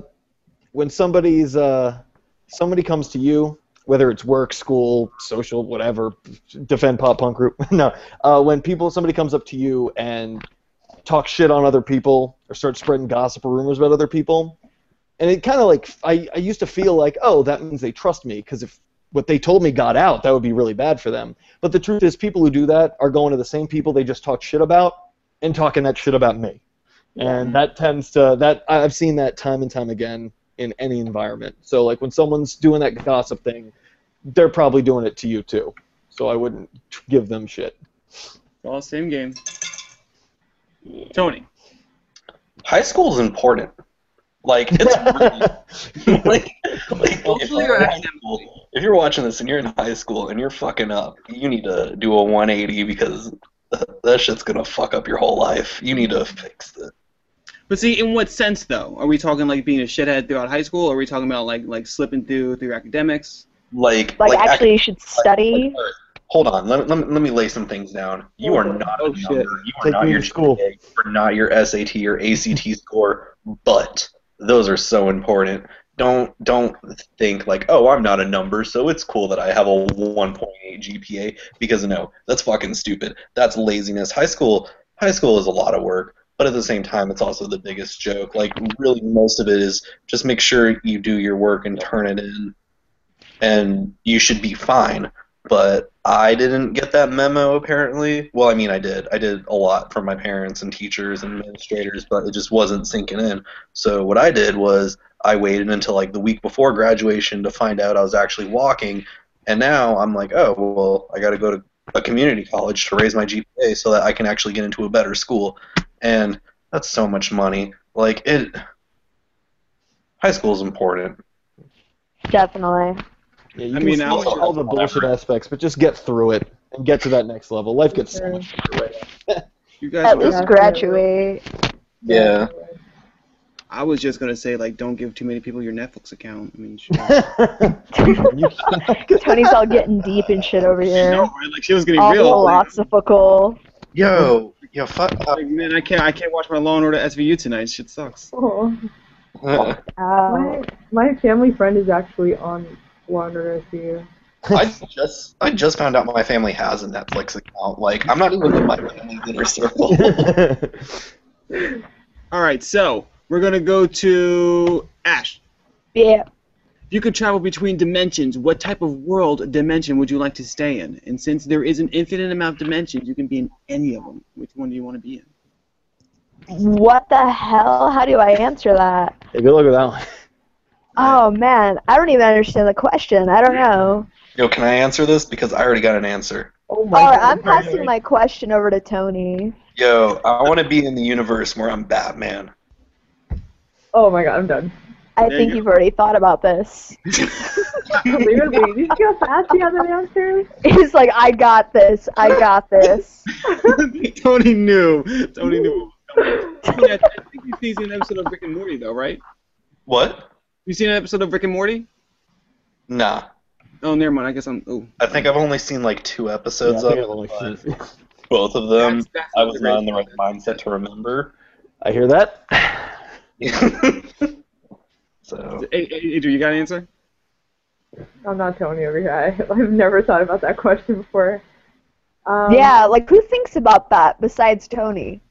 Speaker 1: when somebody's uh, somebody comes to you, whether it's work, school, social, whatever, defend pop punk group. no, uh, when people somebody comes up to you and talk shit on other people or start spreading gossip or rumors about other people, and it kind of like I, I used to feel like oh that means they trust me because if what they told me got out that would be really bad for them. But the truth is people who do that are going to the same people they just talk shit about and talking that shit about me and that tends to that I've seen that time and time again in any environment. So like when someone's doing that gossip thing, they're probably doing it to you too. So I wouldn't give them shit.
Speaker 3: All same game. Tony.
Speaker 2: High school is important. Like it's really like, like if, you're
Speaker 3: you're
Speaker 2: in high school, if you're watching this and you're in high school and you're fucking up, you need to do a 180 because that shit's gonna fuck up your whole life. You need to fix it.
Speaker 3: But see, in what sense though? Are we talking like being a shithead throughout high school, or are we talking about like like slipping through through academics?
Speaker 2: Like,
Speaker 4: Like,
Speaker 2: ac-
Speaker 4: actually, you should study.
Speaker 2: hold on. Let, let, me, let me lay some things down. You are oh, not
Speaker 3: Oh,
Speaker 2: a
Speaker 3: shit.
Speaker 2: number. You are
Speaker 1: Take
Speaker 2: not your
Speaker 1: school.
Speaker 2: GPA. You are not your SAT or ACT score. But those are so important. Don't don't think like, oh, I'm not a number, so it's cool that I have a 1.8 GPA because no, that's fucking stupid. That's laziness. High school high school is a lot of work, but at the same time, it's also the biggest joke. Like really, most of it is just make sure you do your work and turn it in, and you should be fine. But I didn't get that memo apparently. Well, I mean, I did. I did a lot from my parents and teachers and administrators, but it just wasn't sinking in. So what I did was I waited until like the week before graduation to find out I was actually walking, and now I'm like, oh well, I got to go to a community college to raise my GPA so that I can actually get into a better school, and that's so much money. Like it, high school is important.
Speaker 4: Definitely.
Speaker 1: Yeah, you
Speaker 3: I
Speaker 1: can
Speaker 3: mean,
Speaker 1: see all the bullshit aspects, but just get through it and get to that next level. Life gets so much better, right?
Speaker 3: You guys,
Speaker 4: At least graduate.
Speaker 2: Yeah.
Speaker 3: I was just gonna say like, don't give too many people your Netflix account. I mean, shit.
Speaker 1: You-
Speaker 4: Tony's all getting deep and shit over here.
Speaker 3: right? Like she was getting
Speaker 4: All
Speaker 3: real. Like,
Speaker 4: philosophical.
Speaker 2: Yo, yo, fuck.
Speaker 3: like, man, I can't, I can't watch my Law and Order SVU tonight. Shit sucks.
Speaker 5: Oh.
Speaker 2: Uh.
Speaker 5: My my family friend is actually on Law and Order SVU.
Speaker 2: I just I just found out my family has a Netflix account. Like I'm not even in my family's inner circle.
Speaker 3: All right, so we're gonna go to Ash.
Speaker 4: Yeah.
Speaker 3: If you could travel between dimensions, what type of world dimension would you like to stay in? And since there is an infinite amount of dimensions, you can be in any of them. Which one do you want to be in?
Speaker 4: What the hell? How do I answer that?
Speaker 1: Hey, good luck with that one.
Speaker 4: Oh man, I don't even understand the question. I don't know.
Speaker 2: Yo, can I answer this? Because I already got an answer.
Speaker 5: Oh my
Speaker 4: Alright,
Speaker 5: god.
Speaker 4: I'm passing my question over to Tony.
Speaker 2: Yo, I want to be in the universe where I'm Batman.
Speaker 5: Oh my god, I'm done.
Speaker 4: I
Speaker 3: There
Speaker 4: think
Speaker 3: you
Speaker 4: you've already thought about this.
Speaker 5: Wait, wait, wait. Did you see how fast he had that answer?
Speaker 4: He's like, I got this. I got this.
Speaker 3: Tony knew. Tony knew. Tony, I I think you've seen an episode of Rick and Morty, though, right?
Speaker 2: What?
Speaker 3: You seen an episode of Rick and Morty?
Speaker 2: Nah.
Speaker 3: Oh, never mind. I guess I'm. Oh.
Speaker 2: I think I've only seen like two episodes
Speaker 1: Yeah,
Speaker 2: of
Speaker 1: think
Speaker 2: it.
Speaker 1: I've only
Speaker 2: but
Speaker 1: seen-
Speaker 2: Both of them,
Speaker 3: That's- that's
Speaker 2: I was not in the right mindset to remember.
Speaker 1: I hear that.
Speaker 2: so
Speaker 3: Hey, hey, Adrian, you got an answer?
Speaker 5: I'm not Tony over here. I, I've never thought about that question before. Um,
Speaker 4: Yeah, like who thinks about that besides Tony?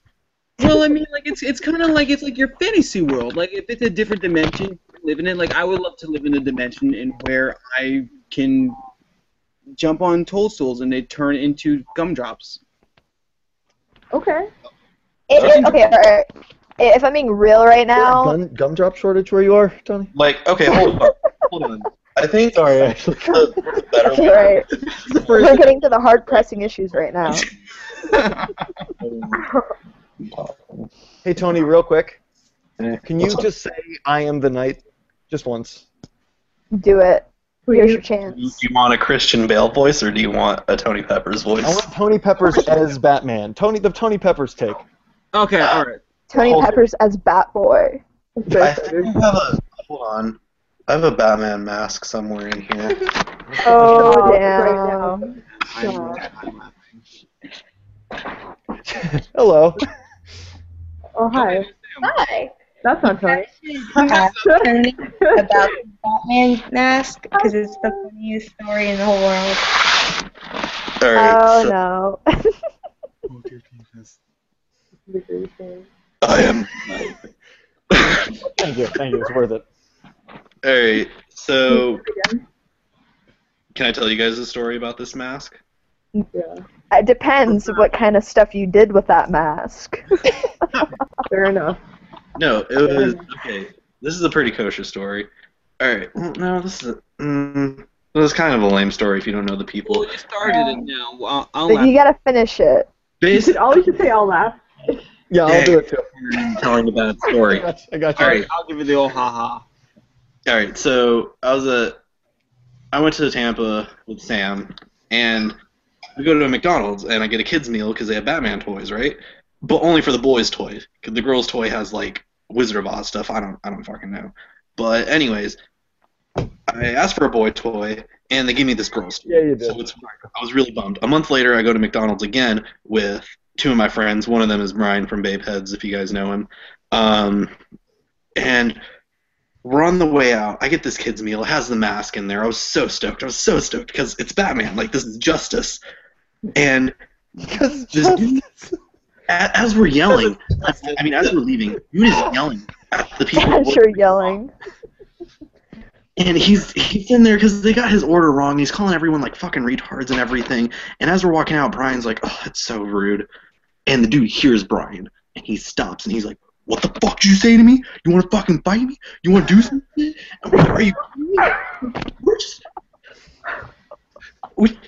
Speaker 3: Well, I mean, like it's it's kind of like it's like your fantasy world. Like if it's a different dimension, you live in it. Like I would love to live in a dimension in where I can jump on toadstools and they turn into gumdrops.
Speaker 5: Okay.
Speaker 4: It, it- okay, alright. If I'm being real right now,
Speaker 1: Gun, gumdrop shortage where you are, Tony?
Speaker 2: like okay, hold on, hold on. I think
Speaker 1: Sorry, actually.
Speaker 2: the, the better
Speaker 4: okay, right.
Speaker 3: The
Speaker 4: We're getting to the hard pressing issues right now.
Speaker 1: Hey, Tony, real quick. Can you just say, I am the knight? Just once.
Speaker 4: Do it. Here's your
Speaker 5: Please.
Speaker 2: Do
Speaker 4: chance.
Speaker 2: you want a Christian Bale voice or do you want a Tony Peppers voice?
Speaker 1: I want Tony Peppers as Batman. Tony, the Tony Peppers take.
Speaker 3: okay, all right.
Speaker 4: Tony
Speaker 2: Hold it.
Speaker 4: Peppers as Batboy.
Speaker 2: I I have a hold on. I have a Batman mask somewhere in here.
Speaker 4: Oh,
Speaker 5: Stop
Speaker 4: damn.
Speaker 5: right now.
Speaker 3: I'm, I'm laughing.
Speaker 1: Hello.
Speaker 5: Oh, hi.
Speaker 6: Hi.
Speaker 5: That's not Tony.
Speaker 6: Ask Tony about the Batman mask because it's the funniest story in the whole world.
Speaker 2: All right.
Speaker 4: Oh
Speaker 2: so
Speaker 4: no.
Speaker 3: Dear Jesus.
Speaker 2: I am.
Speaker 1: Thank you. Thank you. It's worth it.
Speaker 2: All right. So can I tell you guys a story about this mask?
Speaker 5: Yeah.
Speaker 4: it depends what kind of stuff you did with that mask.
Speaker 5: Fair enough.
Speaker 2: No, it was okay. This is a pretty kosher story. All right. Well, no, this is. A, mm, it was kind of a lame story if you don't know the
Speaker 3: Well,
Speaker 2: people.
Speaker 3: you started it now. I'll, I'll
Speaker 4: But
Speaker 3: laugh.
Speaker 4: you gotta finish it.
Speaker 5: Basically, You should
Speaker 2: Basically,
Speaker 5: always just say I'll laugh.
Speaker 1: Yeah, I'll do it too.
Speaker 2: telling a bad story.
Speaker 1: I got you. I got you.
Speaker 3: All right, I'll give you the old haha.
Speaker 2: All right, so I was at, I went to Tampa with Sam, and we go to a McDonald's, and I get a kids meal because they have Batman toys, right? But only for the boys' toys, the girls' toy has like Wizard of Oz stuff. I don't, I don't fucking know. But anyways, I asked for a boy toy, and they gave me this girl's toy.
Speaker 1: Yeah, you did.
Speaker 2: So it's, I was really bummed. A month later, I go to McDonald's again with two of my friends. One of them is Brian from Babe Heads, if you guys know him. Um, and we're on the way out. I get this kid's meal. It has the mask in there. I was so stoked. I was so stoked because it's Batman. Like this is justice. And
Speaker 1: Because
Speaker 2: This dude- as we're yelling, I mean, as we're leaving, dude is yelling at the people.
Speaker 4: As you're yelling.
Speaker 2: And he's he's in there because they got his order wrong. He's calling everyone like fucking retards and everything. And as we're walking out, Brian's like, "Oh, that's so rude." And the dude hears Brian, and he stops, and he's like, "What the fuck did you say to me? You want to fucking fight me? You want to do something?" And we're like, "Are you kidding? We're just we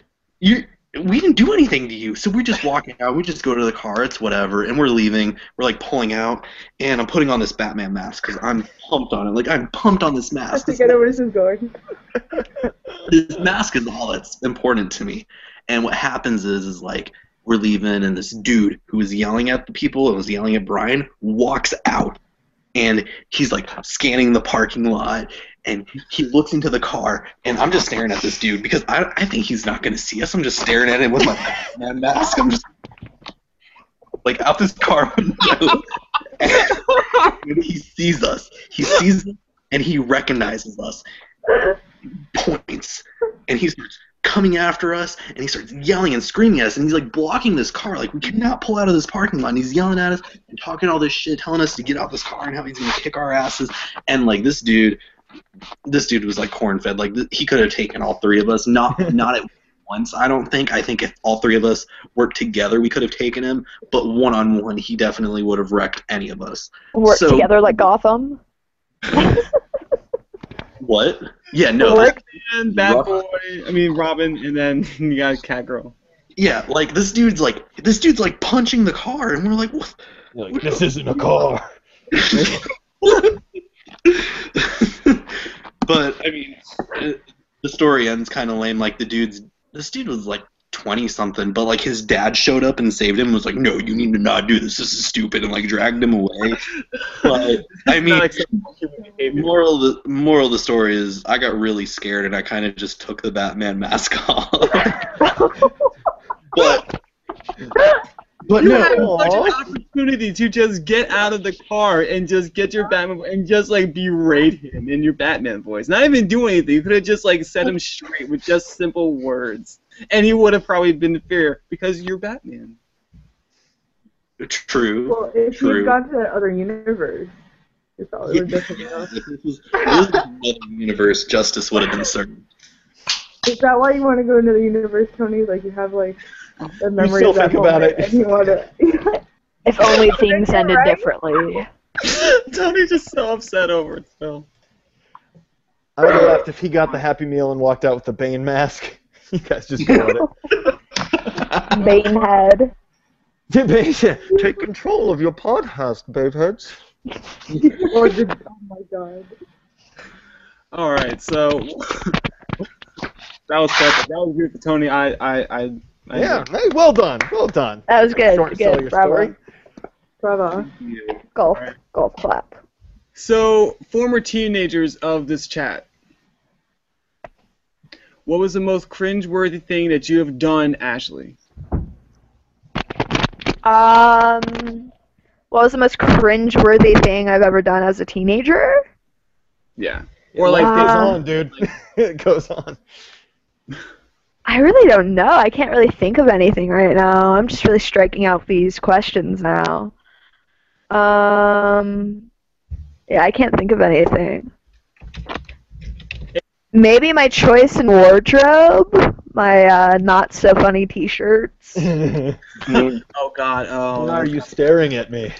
Speaker 2: you." We didn't do anything to you, so we're just walking out. We just go to the car. It's whatever, and we're leaving. We're like pulling out, and I'm putting on this Batman mask because I'm pumped on it. Like I'm pumped on this
Speaker 5: I
Speaker 2: mask.
Speaker 5: think I know where this is going.
Speaker 2: this mask is all that's important to me. And what happens is, is like we're leaving, and this dude who was yelling at the people and was yelling at Brian walks out, and he's like scanning the parking lot, and he looks into the car, and I'm just staring at this dude because I, I think he's not gonna see us. I'm just staring at him with my mask. I'm just like out this car window. and he sees us. He sees us, and he recognizes us points, and he starts coming after us, and he starts yelling and screaming at us, and he's like blocking this car, like we cannot pull out of this parking lot. And he's yelling at us and talking all this shit, telling us to get out of this car and how he's gonna kick our asses. And like this dude, this dude was like corn fed. Like th- he could have taken all three of us, not not at once. I don't think. I think if all three of us worked together, we could have taken him. But one on one, he definitely would have wrecked any of us.
Speaker 4: Work
Speaker 2: So-
Speaker 4: together like Gotham.
Speaker 2: What? Yeah, no.
Speaker 4: Work-
Speaker 3: And Bad Boy, I mean Robin, and then you got Catgirl.
Speaker 2: Yeah, like this dude's like this dude's like punching the car, and we're like, what?
Speaker 1: Like, this isn't a car.
Speaker 2: but I mean, it, the story ends kind of lame. Like the dude's this dude was like twenty something, but like his dad showed up and saved him. and Was like, no, you need to not do this. This is stupid, and like dragged him away. But I mean,
Speaker 3: Not acceptable human behavior.
Speaker 2: moral of the moral of the story is I got really scared and I kind of just took the Batman mask off. but but
Speaker 3: You
Speaker 2: no,
Speaker 3: had such an opportunity to just get out of the car and just get your Batman and just like berate him in your Batman voice. Not even do anything. You could have just like set him straight with just simple words, and he would have probably been fair because you're Batman.
Speaker 2: true.
Speaker 5: Well, if
Speaker 2: True.
Speaker 5: you'd gone to that other universe, you probably would definitely know.
Speaker 2: If this was, if this was another universe, justice would have been served.
Speaker 5: Is that why you want to go into the universe, Tony? Like you have like the memory
Speaker 1: still
Speaker 5: of that
Speaker 1: think about it.
Speaker 5: and you want to.
Speaker 4: If only things ended
Speaker 5: right?
Speaker 4: differently.
Speaker 3: Tony's just so upset over it still.
Speaker 1: I would have laughed if he got the Happy Meal and walked out with the Bane mask. You guys just blew it.
Speaker 4: Banehead.
Speaker 1: Bane, Take control of your podcast, babeheads.
Speaker 5: or oh, did, oh my god.
Speaker 3: All right, so that was perfect. That was good for Tony. I, I, I, I
Speaker 1: Yeah, hey, well done, well done.
Speaker 4: That was good.
Speaker 1: Short
Speaker 4: good.
Speaker 1: your
Speaker 4: Bravo.
Speaker 1: story.
Speaker 5: Bravo.
Speaker 4: Golf.
Speaker 3: Alright.
Speaker 4: Golf clap.
Speaker 3: So, former teenagers of this chat, what was the most cringeworthy thing that you have done, Ashley?
Speaker 4: Um, what was the most cringe-worthy thing I've ever done as a teenager?
Speaker 3: Yeah. Or like
Speaker 1: Life goes
Speaker 3: this.
Speaker 4: Uh,
Speaker 1: on, dude. it goes on.
Speaker 4: I really don't know. I can't really think of anything right now. I'm just really striking out these questions now. Um, yeah, I can't think of anything. Maybe my choice in wardrobe, my uh, not so funny T-shirts.
Speaker 3: Oh God. Oh.
Speaker 1: are you staring at me?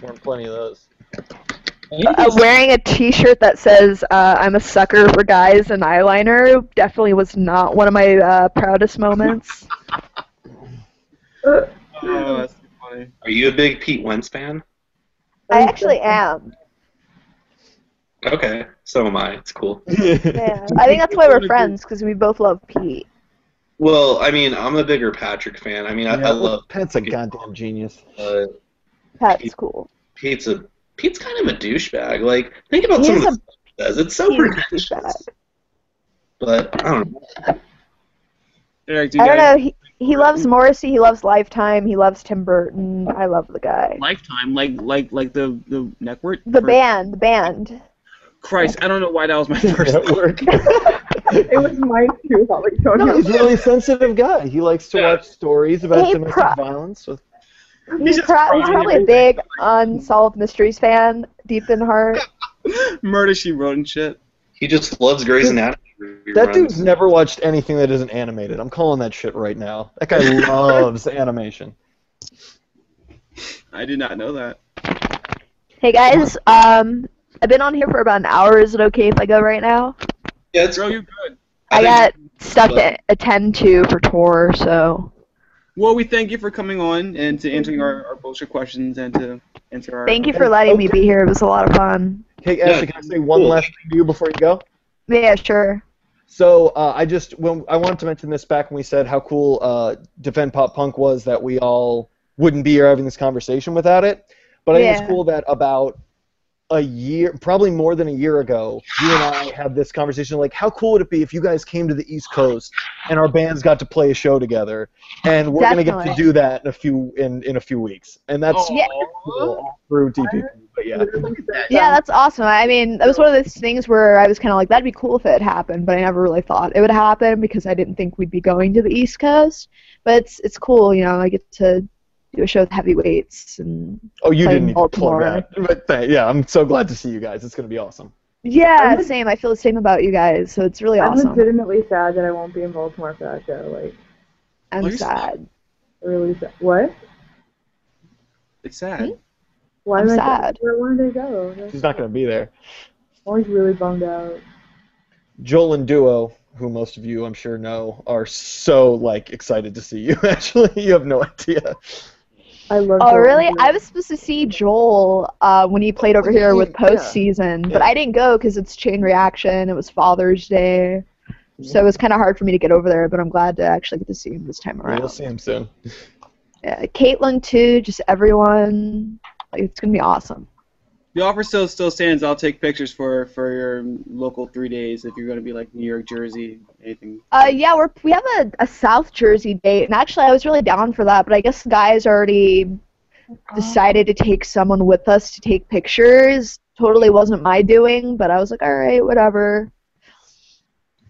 Speaker 1: Weren't plenty of those.
Speaker 4: Uh, wearing a T-shirt that says uh, "I'm a sucker for guys and eyeliner" definitely was not one of my uh, proudest moments.
Speaker 3: Oh, that's funny.
Speaker 2: Are you a big Pete Wentz fan?
Speaker 4: I actually am.
Speaker 2: Okay, so am I. It's cool.
Speaker 4: Yeah, I think that's why we're friends because we both love Pete.
Speaker 2: Well, I mean, I'm a bigger Patrick fan. I mean, I, I love
Speaker 1: Pat's a goddamn genius.
Speaker 2: uh,
Speaker 4: Pat's cool.
Speaker 2: Pete's a Pete's kind of a douchebag. Like, think about
Speaker 4: He
Speaker 2: some of the stuff he says. It's so pretentious.
Speaker 4: douchebag.
Speaker 2: But I don't know.
Speaker 3: Eric, do you
Speaker 4: I don't know. He, he loves Morrissey. He loves Lifetime. He loves Tim Burton. I love the guy.
Speaker 3: Lifetime, like like like the the network.
Speaker 4: The
Speaker 3: For-
Speaker 4: band. The band.
Speaker 3: Christ, I don't know why that was my first.
Speaker 1: at work.
Speaker 5: It was mine too, Hot Lake
Speaker 1: No, he's a really sensitive guy. He likes to
Speaker 3: Yeah.
Speaker 1: watch stories about
Speaker 4: Hey,
Speaker 1: domestic
Speaker 4: pro-
Speaker 1: violence. With,
Speaker 4: He's,
Speaker 3: just
Speaker 4: pro- he's probably a big Unsolved Mysteries fan, deep in heart.
Speaker 3: Murder She Wrote and shit.
Speaker 2: He just loves Grey's Anatomy.
Speaker 1: that
Speaker 2: reruns.
Speaker 1: dude's never watched anything that isn't animated. I'm calling that shit right now. That guy loves animation.
Speaker 3: I did not know that.
Speaker 4: Hey guys, um, I've been on here for about an hour. Is it okay if I go right now?
Speaker 2: Yeah, it's
Speaker 3: Girl, you good.
Speaker 4: I,
Speaker 2: think-
Speaker 4: got stuff to attend to for tour, so
Speaker 3: Well, we thank you for coming on and to answering our, our bullshit questions and to answer our.
Speaker 4: thank you for letting me be here. It was a lot of fun.
Speaker 1: Hey, Ashley, can I say one
Speaker 2: cool.
Speaker 1: last thing to you before you go?
Speaker 4: Yeah, sure.
Speaker 1: So uh, I just when I wanted to mention this back when we said how cool uh, Defend Pop Punk was that we all wouldn't be here having this conversation without it. But I think it's cool that about a year, probably more than a year ago, you and I had this conversation like, how cool would it be if you guys came to the East Coast and our bands got to play a show together? And we're gonna get to do that in a few in, in a few weeks, and that's
Speaker 3: Aw.
Speaker 4: Yeah.
Speaker 1: cool through DPP. But yeah,
Speaker 4: Yeah, that's awesome. I mean, that was one of those things where I was kind of like, that'd be cool if it happened, but I never really thought it would happen because I didn't think we'd be going to the East Coast. But it's it's cool, you know. I get to do a show with heavyweights and
Speaker 1: oh, you didn't
Speaker 4: in
Speaker 1: need to plug
Speaker 4: Baltimore.
Speaker 1: that, but th- yeah, I'm so glad to see you guys. It's gonna be awesome.
Speaker 4: yeah,
Speaker 5: I'm-
Speaker 4: same. I feel the same about you guys, so it's really
Speaker 5: I'm
Speaker 4: awesome.
Speaker 5: legitimately sad that I won't be in Baltimore for that show. Like,
Speaker 4: I'm
Speaker 3: you're
Speaker 4: sad.
Speaker 5: really sad. What?
Speaker 3: It's sad.
Speaker 5: Why
Speaker 4: I'm
Speaker 5: am I
Speaker 4: sad.
Speaker 5: Where wanted to go? That's-
Speaker 1: She's not gonna be there.
Speaker 5: I was really bummed out.
Speaker 1: Joel and Duo, who most of you I'm sure know, are so like excited to see you. Actually, you have no idea.
Speaker 5: I love.
Speaker 4: Oh,
Speaker 5: Joel
Speaker 4: really?
Speaker 5: and
Speaker 4: I was supposed to see Joel uh, when he played over here with
Speaker 1: Yeah.
Speaker 4: postseason, but
Speaker 1: Yeah.
Speaker 4: I didn't go because it's Chain Reaction. It was Father's Day, so it was kind of hard for me to get over there. But I'm glad to actually get to see him this time around.
Speaker 1: We'll see him soon.
Speaker 4: Yeah, Caitlin too. Just everyone. Like, it's gonna be awesome.
Speaker 3: The offer still still stands. I'll take pictures for for your local three days if you're going to be like New York, Jersey, anything.
Speaker 4: Uh, yeah, we're we have a, a South Jersey date, and actually I was really down for that, but I guess the guys already decided to take someone with us to take pictures. Totally wasn't my doing, but I was like, all right, whatever.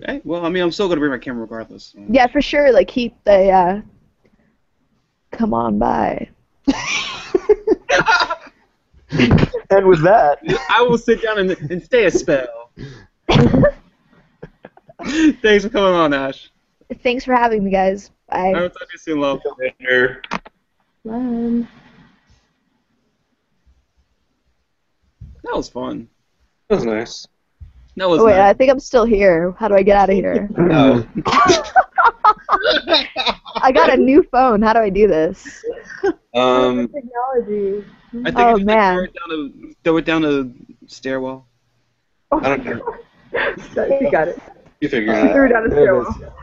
Speaker 3: Okay. Well, I mean, I'm still going to bring my camera regardless. so.
Speaker 4: Yeah, for sure. Like keep the uh, come on by.
Speaker 1: And with that,
Speaker 3: I will sit down and, and stay a spell. Thanks for coming on, Ash.
Speaker 4: Thanks for having me, guys. Bye.
Speaker 3: I will talk to you soon, love.
Speaker 2: Later.
Speaker 5: Glenn.
Speaker 3: That was fun.
Speaker 2: That was nice.
Speaker 3: That was
Speaker 4: Oh, wait, I think I'm still here. How do I get out of here?
Speaker 2: Oh,
Speaker 4: I got a new phone. How do I do this?
Speaker 2: um,
Speaker 5: Technology.
Speaker 3: I think
Speaker 4: Oh,
Speaker 3: you just, like,
Speaker 4: man.
Speaker 3: throw it down the throw it down the stairwell. Oh.
Speaker 2: I don't know.
Speaker 5: you got it.
Speaker 2: You figure
Speaker 5: You
Speaker 2: it out.
Speaker 5: threw it down the
Speaker 1: there it
Speaker 5: stairwell.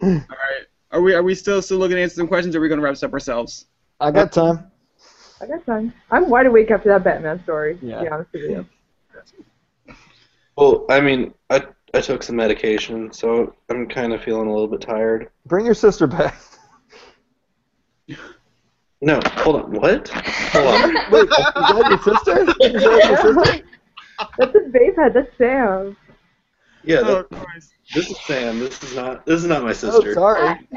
Speaker 1: is.
Speaker 3: All right. Are we are we still still looking to answer some questions? Or are we going to wrap this up ourselves?
Speaker 1: I got time.
Speaker 5: I got time. I'm wide awake after that Batman story.
Speaker 1: Yeah.
Speaker 5: To be honest with you.
Speaker 2: Well, I mean, I I took some medication, so I'm kind of feeling a little bit tired.
Speaker 1: Bring your sister back.
Speaker 2: No, hold on. What? Hold on.
Speaker 1: Wait, is that your sister? Is that your sister?
Speaker 5: That's a vape head. That's Sam.
Speaker 2: Yeah,
Speaker 3: Oh,
Speaker 2: that,
Speaker 3: Christ.
Speaker 2: this is Sam. This is not. This is not my sister.
Speaker 1: Oh,
Speaker 2: sister.
Speaker 1: sorry.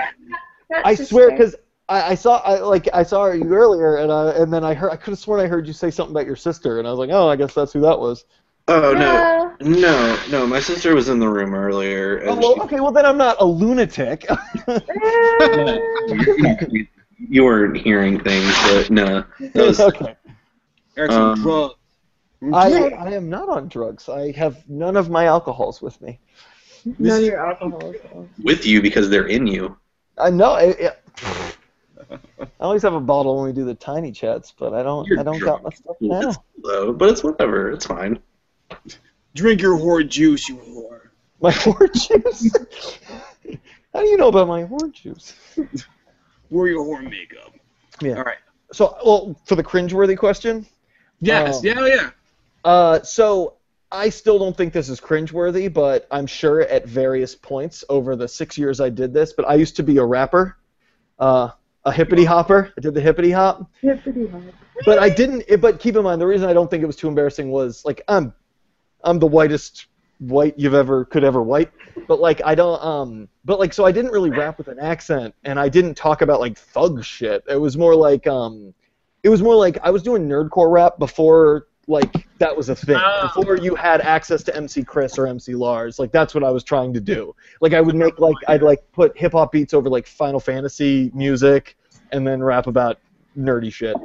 Speaker 1: I swear, because I, I saw I like I saw you earlier, and uh, and then I heard I could have sworn I heard you say something about your sister, and I was like, oh, I guess that's who that was.
Speaker 2: oh no, no, no. My sister was in the room earlier,
Speaker 1: Oh, well, okay, well then I'm not a lunatic.
Speaker 2: she, you weren't hearing things, but no. Was,
Speaker 1: okay.
Speaker 3: Eric's on
Speaker 2: Um,
Speaker 3: drugs.
Speaker 1: I I am not on drugs. I have none of my alcohols with me.
Speaker 5: None of your alcohols.
Speaker 2: With you because they're in you.
Speaker 1: I know. It, it, I always have a bottle when we do the tiny chats, but I don't.
Speaker 2: You're
Speaker 1: I don't got my stuff now.
Speaker 2: It's low, but it's whatever. It's fine.
Speaker 3: Drink your whore juice, you whore.
Speaker 1: My whore juice. How do you know about my whore juice?
Speaker 3: Wear your whore makeup.
Speaker 1: Yeah.
Speaker 3: All right.
Speaker 1: So, well, for the cringeworthy question,
Speaker 3: Yes.
Speaker 1: Um,
Speaker 3: yeah. Yeah.
Speaker 1: uh, so I still don't think this is cringeworthy, but I'm sure at various points over the six years I did this. But I used to be a rapper, uh, a hippity hopper. I did the hippity hop,
Speaker 5: Hippity hop.
Speaker 1: but I didn't. But keep in mind, the reason I don't think it was too embarrassing was like I'm I'm the whitest white you've ever could ever white. But like I don't um but like so I didn't really rap with an accent and I didn't talk about like thug shit. It was more like um it was more like I was doing nerdcore rap before like that was a thing.
Speaker 3: Ah.
Speaker 1: Before you had access to MC Chris or MC Lars. Like that's what I was trying to do. Like I would make like I'd like put hip hop beats over like Final Fantasy music and then rap about nerdy shit.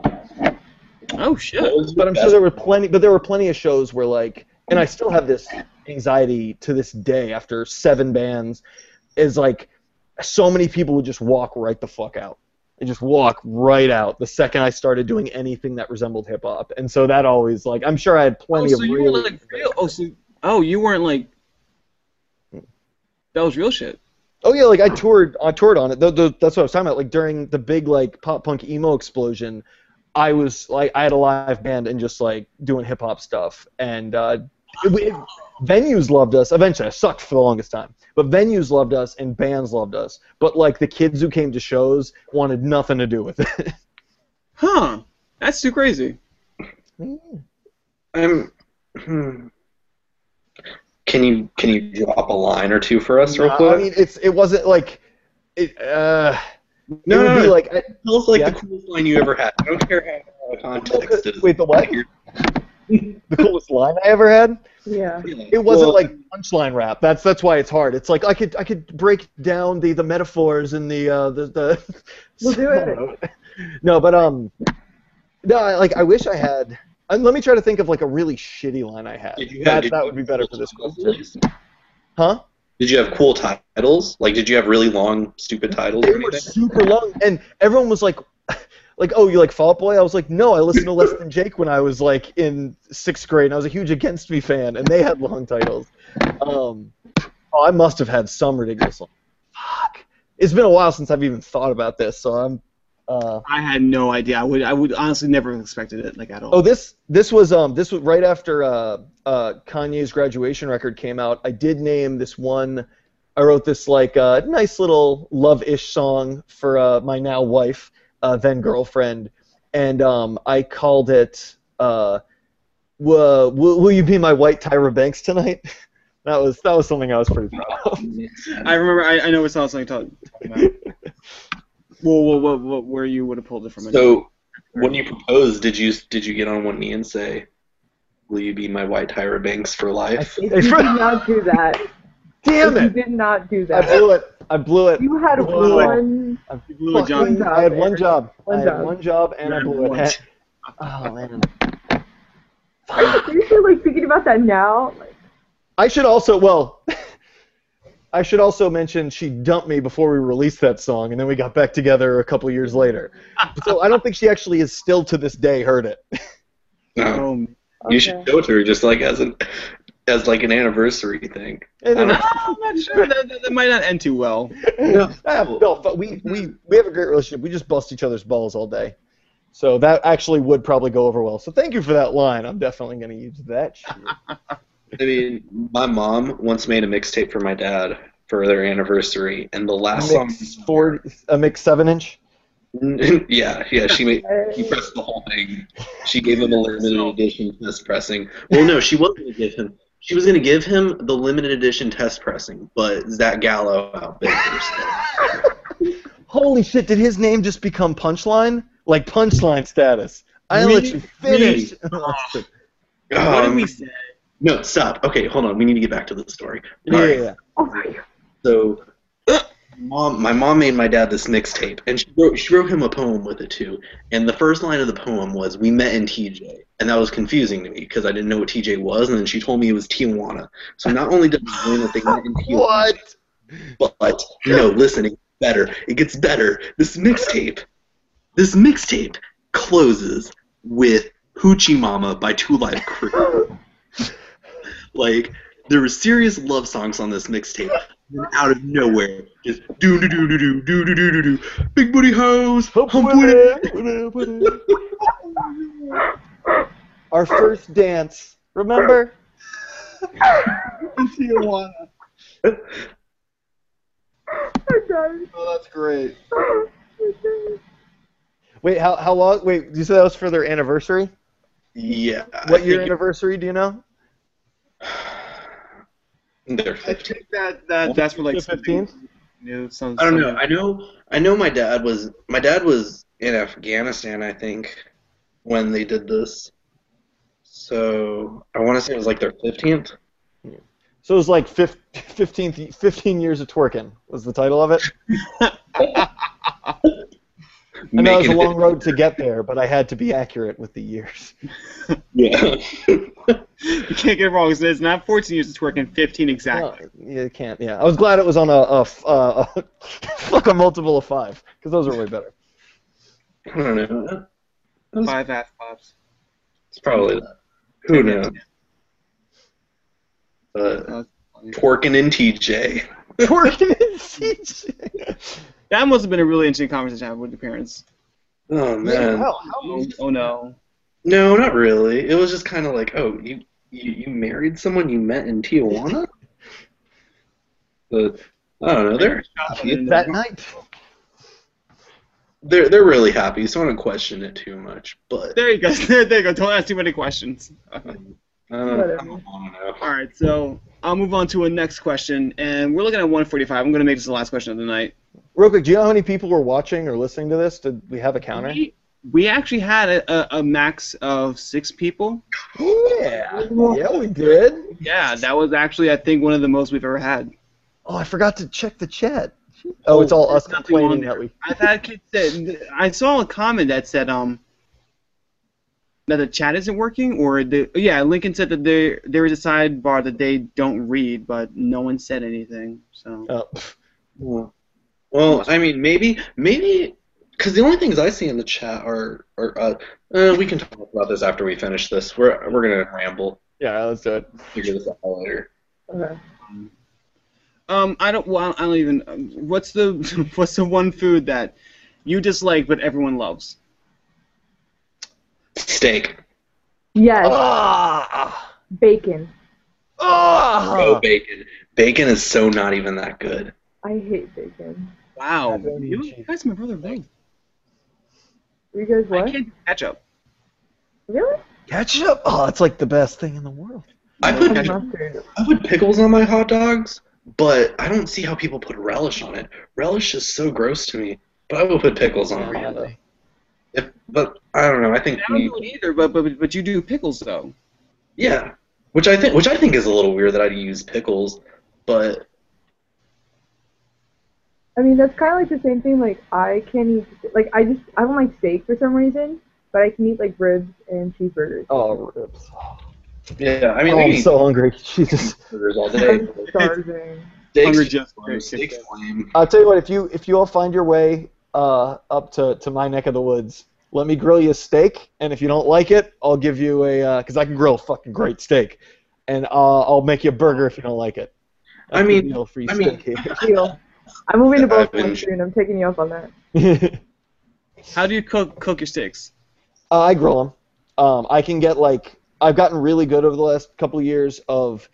Speaker 3: Oh shit.
Speaker 1: But I'm sure there were plenty. But there were plenty of shows where like, and I still have this anxiety to this day after seven bands, is like, so many people would just walk right the fuck out. They just walk right out the second I started doing anything that resembled hip hop, and so that always like I'm sure I had
Speaker 3: Oh,
Speaker 1: plenty
Speaker 3: so
Speaker 1: of
Speaker 3: you
Speaker 1: really.
Speaker 3: were like real? Oh, so oh, you weren't like. That was real shit.
Speaker 1: Oh yeah, like I toured, I toured on it. Th th that's what I was talking about. Like during the big like pop punk emo explosion, I was like, I had a live band and just like doing hip hop stuff, and uh, it, it, venues loved us. Eventually, I sucked for the longest time, but venues loved us and bands loved us. But like the kids who came to shows wanted nothing to do with it.
Speaker 3: Huh. That's too crazy.
Speaker 2: I'm. Hmm. Can you can you drop a line or two for us real quick?
Speaker 1: I mean, it's it wasn't like it. Uh,
Speaker 2: no,
Speaker 1: it would
Speaker 2: no,
Speaker 1: be
Speaker 2: no.
Speaker 1: like I,
Speaker 2: Tell us like
Speaker 1: Yeah.
Speaker 2: the coolest line you ever had. I don't care how out context it is.
Speaker 1: wait, the what? The coolest line I ever had.
Speaker 5: Yeah.
Speaker 1: It wasn't
Speaker 2: Well,
Speaker 1: like punchline rap. That's that's why it's hard. It's like I could I could break down the, the metaphors and the uh, the the.
Speaker 5: We'll do it.
Speaker 1: No, but um, no, I, like I wish I had. And let me try to think of like a really shitty line I had.
Speaker 2: Did you have-
Speaker 1: that that would be better
Speaker 2: cool
Speaker 1: for this question. Huh?
Speaker 2: Did you have cool titles? Like, did you have really long, stupid titles
Speaker 1: They
Speaker 2: or
Speaker 1: were super long, and everyone was like, like, oh, you like Fall Out Boy? I was like, no, I listened to Less Than Jake when I was like in sixth grade, and I was a huge Against Me fan, and they had long titles. Um, oh, I must have had some ridiculous. One. Fuck, it's been a while since I've even thought about this, so I'm. Uh,
Speaker 3: I had no idea. I would I would honestly never have expected it like at all.
Speaker 1: oh, this this was um this was right after uh, uh, Kanye's graduation record came out. I did name this one. I wrote this like uh, nice little love-ish song for uh, my now wife, uh, then girlfriend, and um, I called it uh, will, "Will You Be My White Tyra Banks Tonight?" that was that was something I was pretty proud of.
Speaker 3: I remember. I, I know it's not something talking about. well, well, well, well, where you would have pulled it from?
Speaker 2: So, when you proposed, did you did you get on one knee and say, "Will you be my white Tyra Banks for
Speaker 1: I
Speaker 2: life"?
Speaker 1: think
Speaker 5: You did not do that.
Speaker 1: Damn it!
Speaker 5: You did not do that.
Speaker 1: I
Speaker 5: that.
Speaker 1: blew it. I blew it.
Speaker 5: You had
Speaker 1: Blew it.
Speaker 5: one.
Speaker 1: I
Speaker 3: blew it, John.
Speaker 1: fucking- I had one job.
Speaker 5: One
Speaker 1: I had
Speaker 5: job.
Speaker 1: one job, and I blew
Speaker 3: One
Speaker 1: it. Oh man.
Speaker 5: Are you seriously like thinking about that now? Like,
Speaker 1: I should also well. I should also mention she dumped me before we released that song, and then we got back together a couple years later. So I don't think she actually is still to this day heard it.
Speaker 2: No,
Speaker 3: Um,
Speaker 2: you should show it to her just like as an as like an anniversary thing.
Speaker 1: And then,
Speaker 3: I'm not sure. That, that, that might not end too well.
Speaker 1: Ah, no, but we, we we have a great relationship. We just bust each other's balls all day. So that actually would probably go over well. So thank you for that line. I'm definitely going to use that shit.
Speaker 2: I mean, my mom once made a mixtape for my dad for their anniversary, and the last song.
Speaker 1: Mix four, a mix seven inch.
Speaker 2: yeah, yeah, she made. He pressed the whole thing. She gave him a limited edition test pressing. Well, no, she wasn't gonna give him. She was gonna give him the limited edition test pressing, but Zach Gallo outbid her.
Speaker 1: Holy shit! Did his name just become Punchline? Like Punchline status? I let you finish.
Speaker 3: What did we
Speaker 2: Um,
Speaker 3: say?
Speaker 2: no, stop. Okay, hold on. We need to get back to the story.
Speaker 1: yeah,
Speaker 2: All right.
Speaker 1: yeah, yeah.
Speaker 5: oh my god.
Speaker 2: So, mom, my mom made my dad this mixtape, and she wrote, she wrote him a poem with it too. And the first line of the poem was, "We met in TJ," and that was confusing to me because I didn't know what TJ was, and then she told me it was Tijuana. So not only did I learn that they met in Tijuana,
Speaker 1: What?
Speaker 2: but no, listen, it gets better. It gets better. This mixtape, this mixtape closes with "Hoochie Mama" by Two Live Crew. like there were serious love songs on this mixtape. And then out of nowhere, just do do do do do do do do do do, big booty hoes, hump with it.
Speaker 1: Our first dance. Remember?
Speaker 3: Tijuana.
Speaker 5: I'm done.
Speaker 1: Oh, that's great.
Speaker 5: I'm done.
Speaker 1: Wait, how how long? Wait, you said that was for their anniversary?
Speaker 2: Yeah. I
Speaker 1: What year
Speaker 2: think it-
Speaker 1: anniversary? Do you know?
Speaker 2: They're
Speaker 3: I think that, that that's for like
Speaker 1: 15th?
Speaker 3: New, some,
Speaker 2: I don't know.
Speaker 3: some-
Speaker 2: I know. I know my dad was. My dad was in Afghanistan. I think when they did this. So I want to say it was like their fifteenth.
Speaker 1: So it was like fif- 15, 15 years of twerking was the title of it. I know it was a long road to get there, but I had to be accurate with the years.
Speaker 2: Yeah.
Speaker 3: you can't get it wrong. It's, it's not 14 years. It's working 15 exactly.
Speaker 1: No, you can't. Yeah, I was glad it was on a, a, f- uh, a fuck a multiple of five because those are way better.
Speaker 2: I don't know.
Speaker 3: Five ass pops.
Speaker 2: It's probably that. Who knows? But
Speaker 3: Uh,
Speaker 2: twerking in TJ.
Speaker 1: Twerking in CJ.
Speaker 3: That must have been a really interesting conversation to have with your parents.
Speaker 2: Oh man.
Speaker 1: How, how
Speaker 3: Oh, oh no.
Speaker 2: No, not really. It was just kind of like, oh, you, you you married someone you met in Tijuana. But I don't know. They're happy.
Speaker 1: that night?
Speaker 2: They're they're really happy. So I don't question it too much. But
Speaker 3: There you go. There, there you go. Don't ask too many questions.
Speaker 2: uh, I
Speaker 5: Whatever.
Speaker 2: don't know.
Speaker 3: All right, so I'll move on to a next question, and we're looking at 145. I'm going to make this the last question of the night.
Speaker 1: Real quick, do you know how many people were watching or listening to this? Did we have a counter?
Speaker 3: We, we actually had a, a, a max of six people.
Speaker 1: Yeah. Yeah, we did.
Speaker 3: Yeah, that was actually I think one of the most we've ever had.
Speaker 1: Oh, I forgot to check the chat. Oh, it's all us
Speaker 3: There's
Speaker 1: complaining that we.
Speaker 3: I've had kids that I saw a comment that said um that the chat isn't working, or the yeah Lincoln said that there there is a sidebar that they don't read, but no one said anything. So
Speaker 1: Oh,
Speaker 2: Well, well, I mean, maybe, maybe, because the only things I see in the chat are, are uh, uh, we can talk about this after we finish this. We're we're gonna ramble.
Speaker 1: yeah, let's do it.
Speaker 2: Figure this out later.
Speaker 5: Okay.
Speaker 3: um I don't well I don't even um, what's the what's the one food that you dislike but everyone loves?
Speaker 2: Steak.
Speaker 5: Yes,
Speaker 1: Ah,
Speaker 5: bacon.
Speaker 1: ah.
Speaker 2: Oh, bacon. Bacon is so not even that good.
Speaker 5: I hate bacon.
Speaker 3: Wow,
Speaker 1: Pepperoni
Speaker 3: you guys, my brother both.
Speaker 5: You guys what?
Speaker 3: I can't do ketchup.
Speaker 5: Really?
Speaker 1: Ketchup. Oh, it's like the best thing in the world.
Speaker 2: I put
Speaker 3: ketchup.
Speaker 2: I put pickles on my hot dogs, but I don't see how people put relish on it. Relish is so gross to me. But I will put pickles on
Speaker 1: Yeah,
Speaker 2: it. If, but I don't know. I think
Speaker 3: I don't
Speaker 2: we,
Speaker 3: do it either, but but but you do pickles though.
Speaker 2: yeah, which I think which I think is a little weird that I'd use pickles, but
Speaker 5: I mean, that's kind of like the same thing. Like, I can't eat, like, I just, I don't like steak for some reason, but I can eat, like, ribs and cheeseburgers.
Speaker 1: Oh, ribs.
Speaker 2: yeah, I mean,
Speaker 1: oh, I'm so hungry. Jesus.
Speaker 2: burgers all day.
Speaker 5: I'm starving.
Speaker 3: Hunger
Speaker 2: Steaks,
Speaker 3: just
Speaker 2: steaks lame.
Speaker 1: I'll tell you what. If you if you all find your way uh, up to, to my neck of the woods, let me grill you a steak, and if you don't like it, I'll give you a because I can grill a fucking great steak, and uh, I'll make you a burger if you don't like it.
Speaker 2: I
Speaker 1: That's
Speaker 2: mean-
Speaker 1: the deal for
Speaker 2: I mean-
Speaker 1: steak
Speaker 5: Deal. I'm moving to
Speaker 2: I've
Speaker 5: both
Speaker 2: been-
Speaker 5: soon. I'm taking you up on that.
Speaker 3: How do you cook cook your steaks?
Speaker 1: Uh, I grill them. Um, I can get like I've gotten really good over the last couple of years of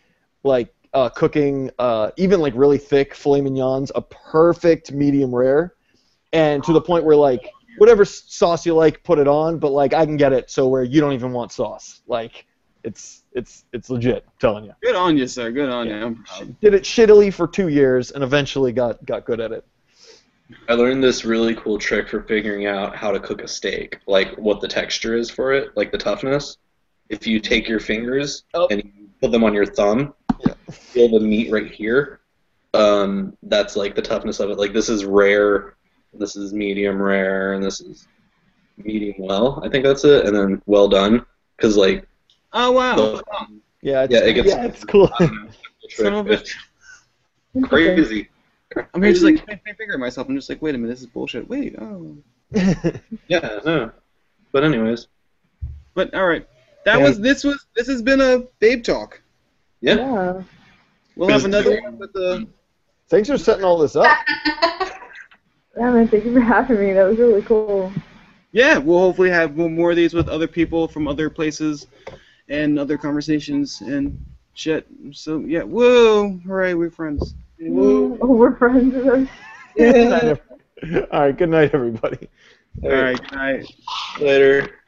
Speaker 1: like uh, cooking uh, even like really thick filet mignons, a perfect medium rare, and to the point where like whatever sauce you like, put it on. But like I can get it so where you don't even want sauce. Like it's it's it's legit. I'm telling you.
Speaker 3: Good on you, sir. Good on you. I'm.
Speaker 1: Did it shittily for two years and eventually got got good at it.
Speaker 2: I learned this really cool trick for figuring out how to cook a steak, like what the texture is for it, like the toughness. If you take your fingers
Speaker 1: Oh.
Speaker 2: and you put them on your thumb,
Speaker 1: Yeah.
Speaker 2: feel the meat right here. Um, that's like the toughness of it. Like this is rare, this is medium rare, and this is medium well. I think that's it, and then well done. Cause like
Speaker 3: Oh wow.
Speaker 2: the,
Speaker 1: Yeah, it's,
Speaker 2: Yeah, it gets-
Speaker 1: yeah, it's cool.
Speaker 2: I don't know, the
Speaker 3: Son of a
Speaker 2: trick. It's crazy.
Speaker 3: I'm here just like fingering myself. I'm just like, wait a minute, this is bullshit. Wait, oh.
Speaker 2: Yeah, no. But anyways,
Speaker 3: But all right, that
Speaker 2: Yeah.
Speaker 3: was this was this has been a babe talk.
Speaker 2: yeah.
Speaker 5: Yeah.
Speaker 3: We'll have another one with the.
Speaker 1: Thanks for setting all this up.
Speaker 5: Yeah, man. Thank you for having me. That was really cool.
Speaker 3: Yeah, we'll hopefully have more more of these with other people from other places, and other conversations and shit. So yeah, whoa, hooray, we're friends.
Speaker 5: Oh, we're friends.
Speaker 1: Good night, ev- All right. Good night, everybody.
Speaker 3: All right, good night.
Speaker 2: Later.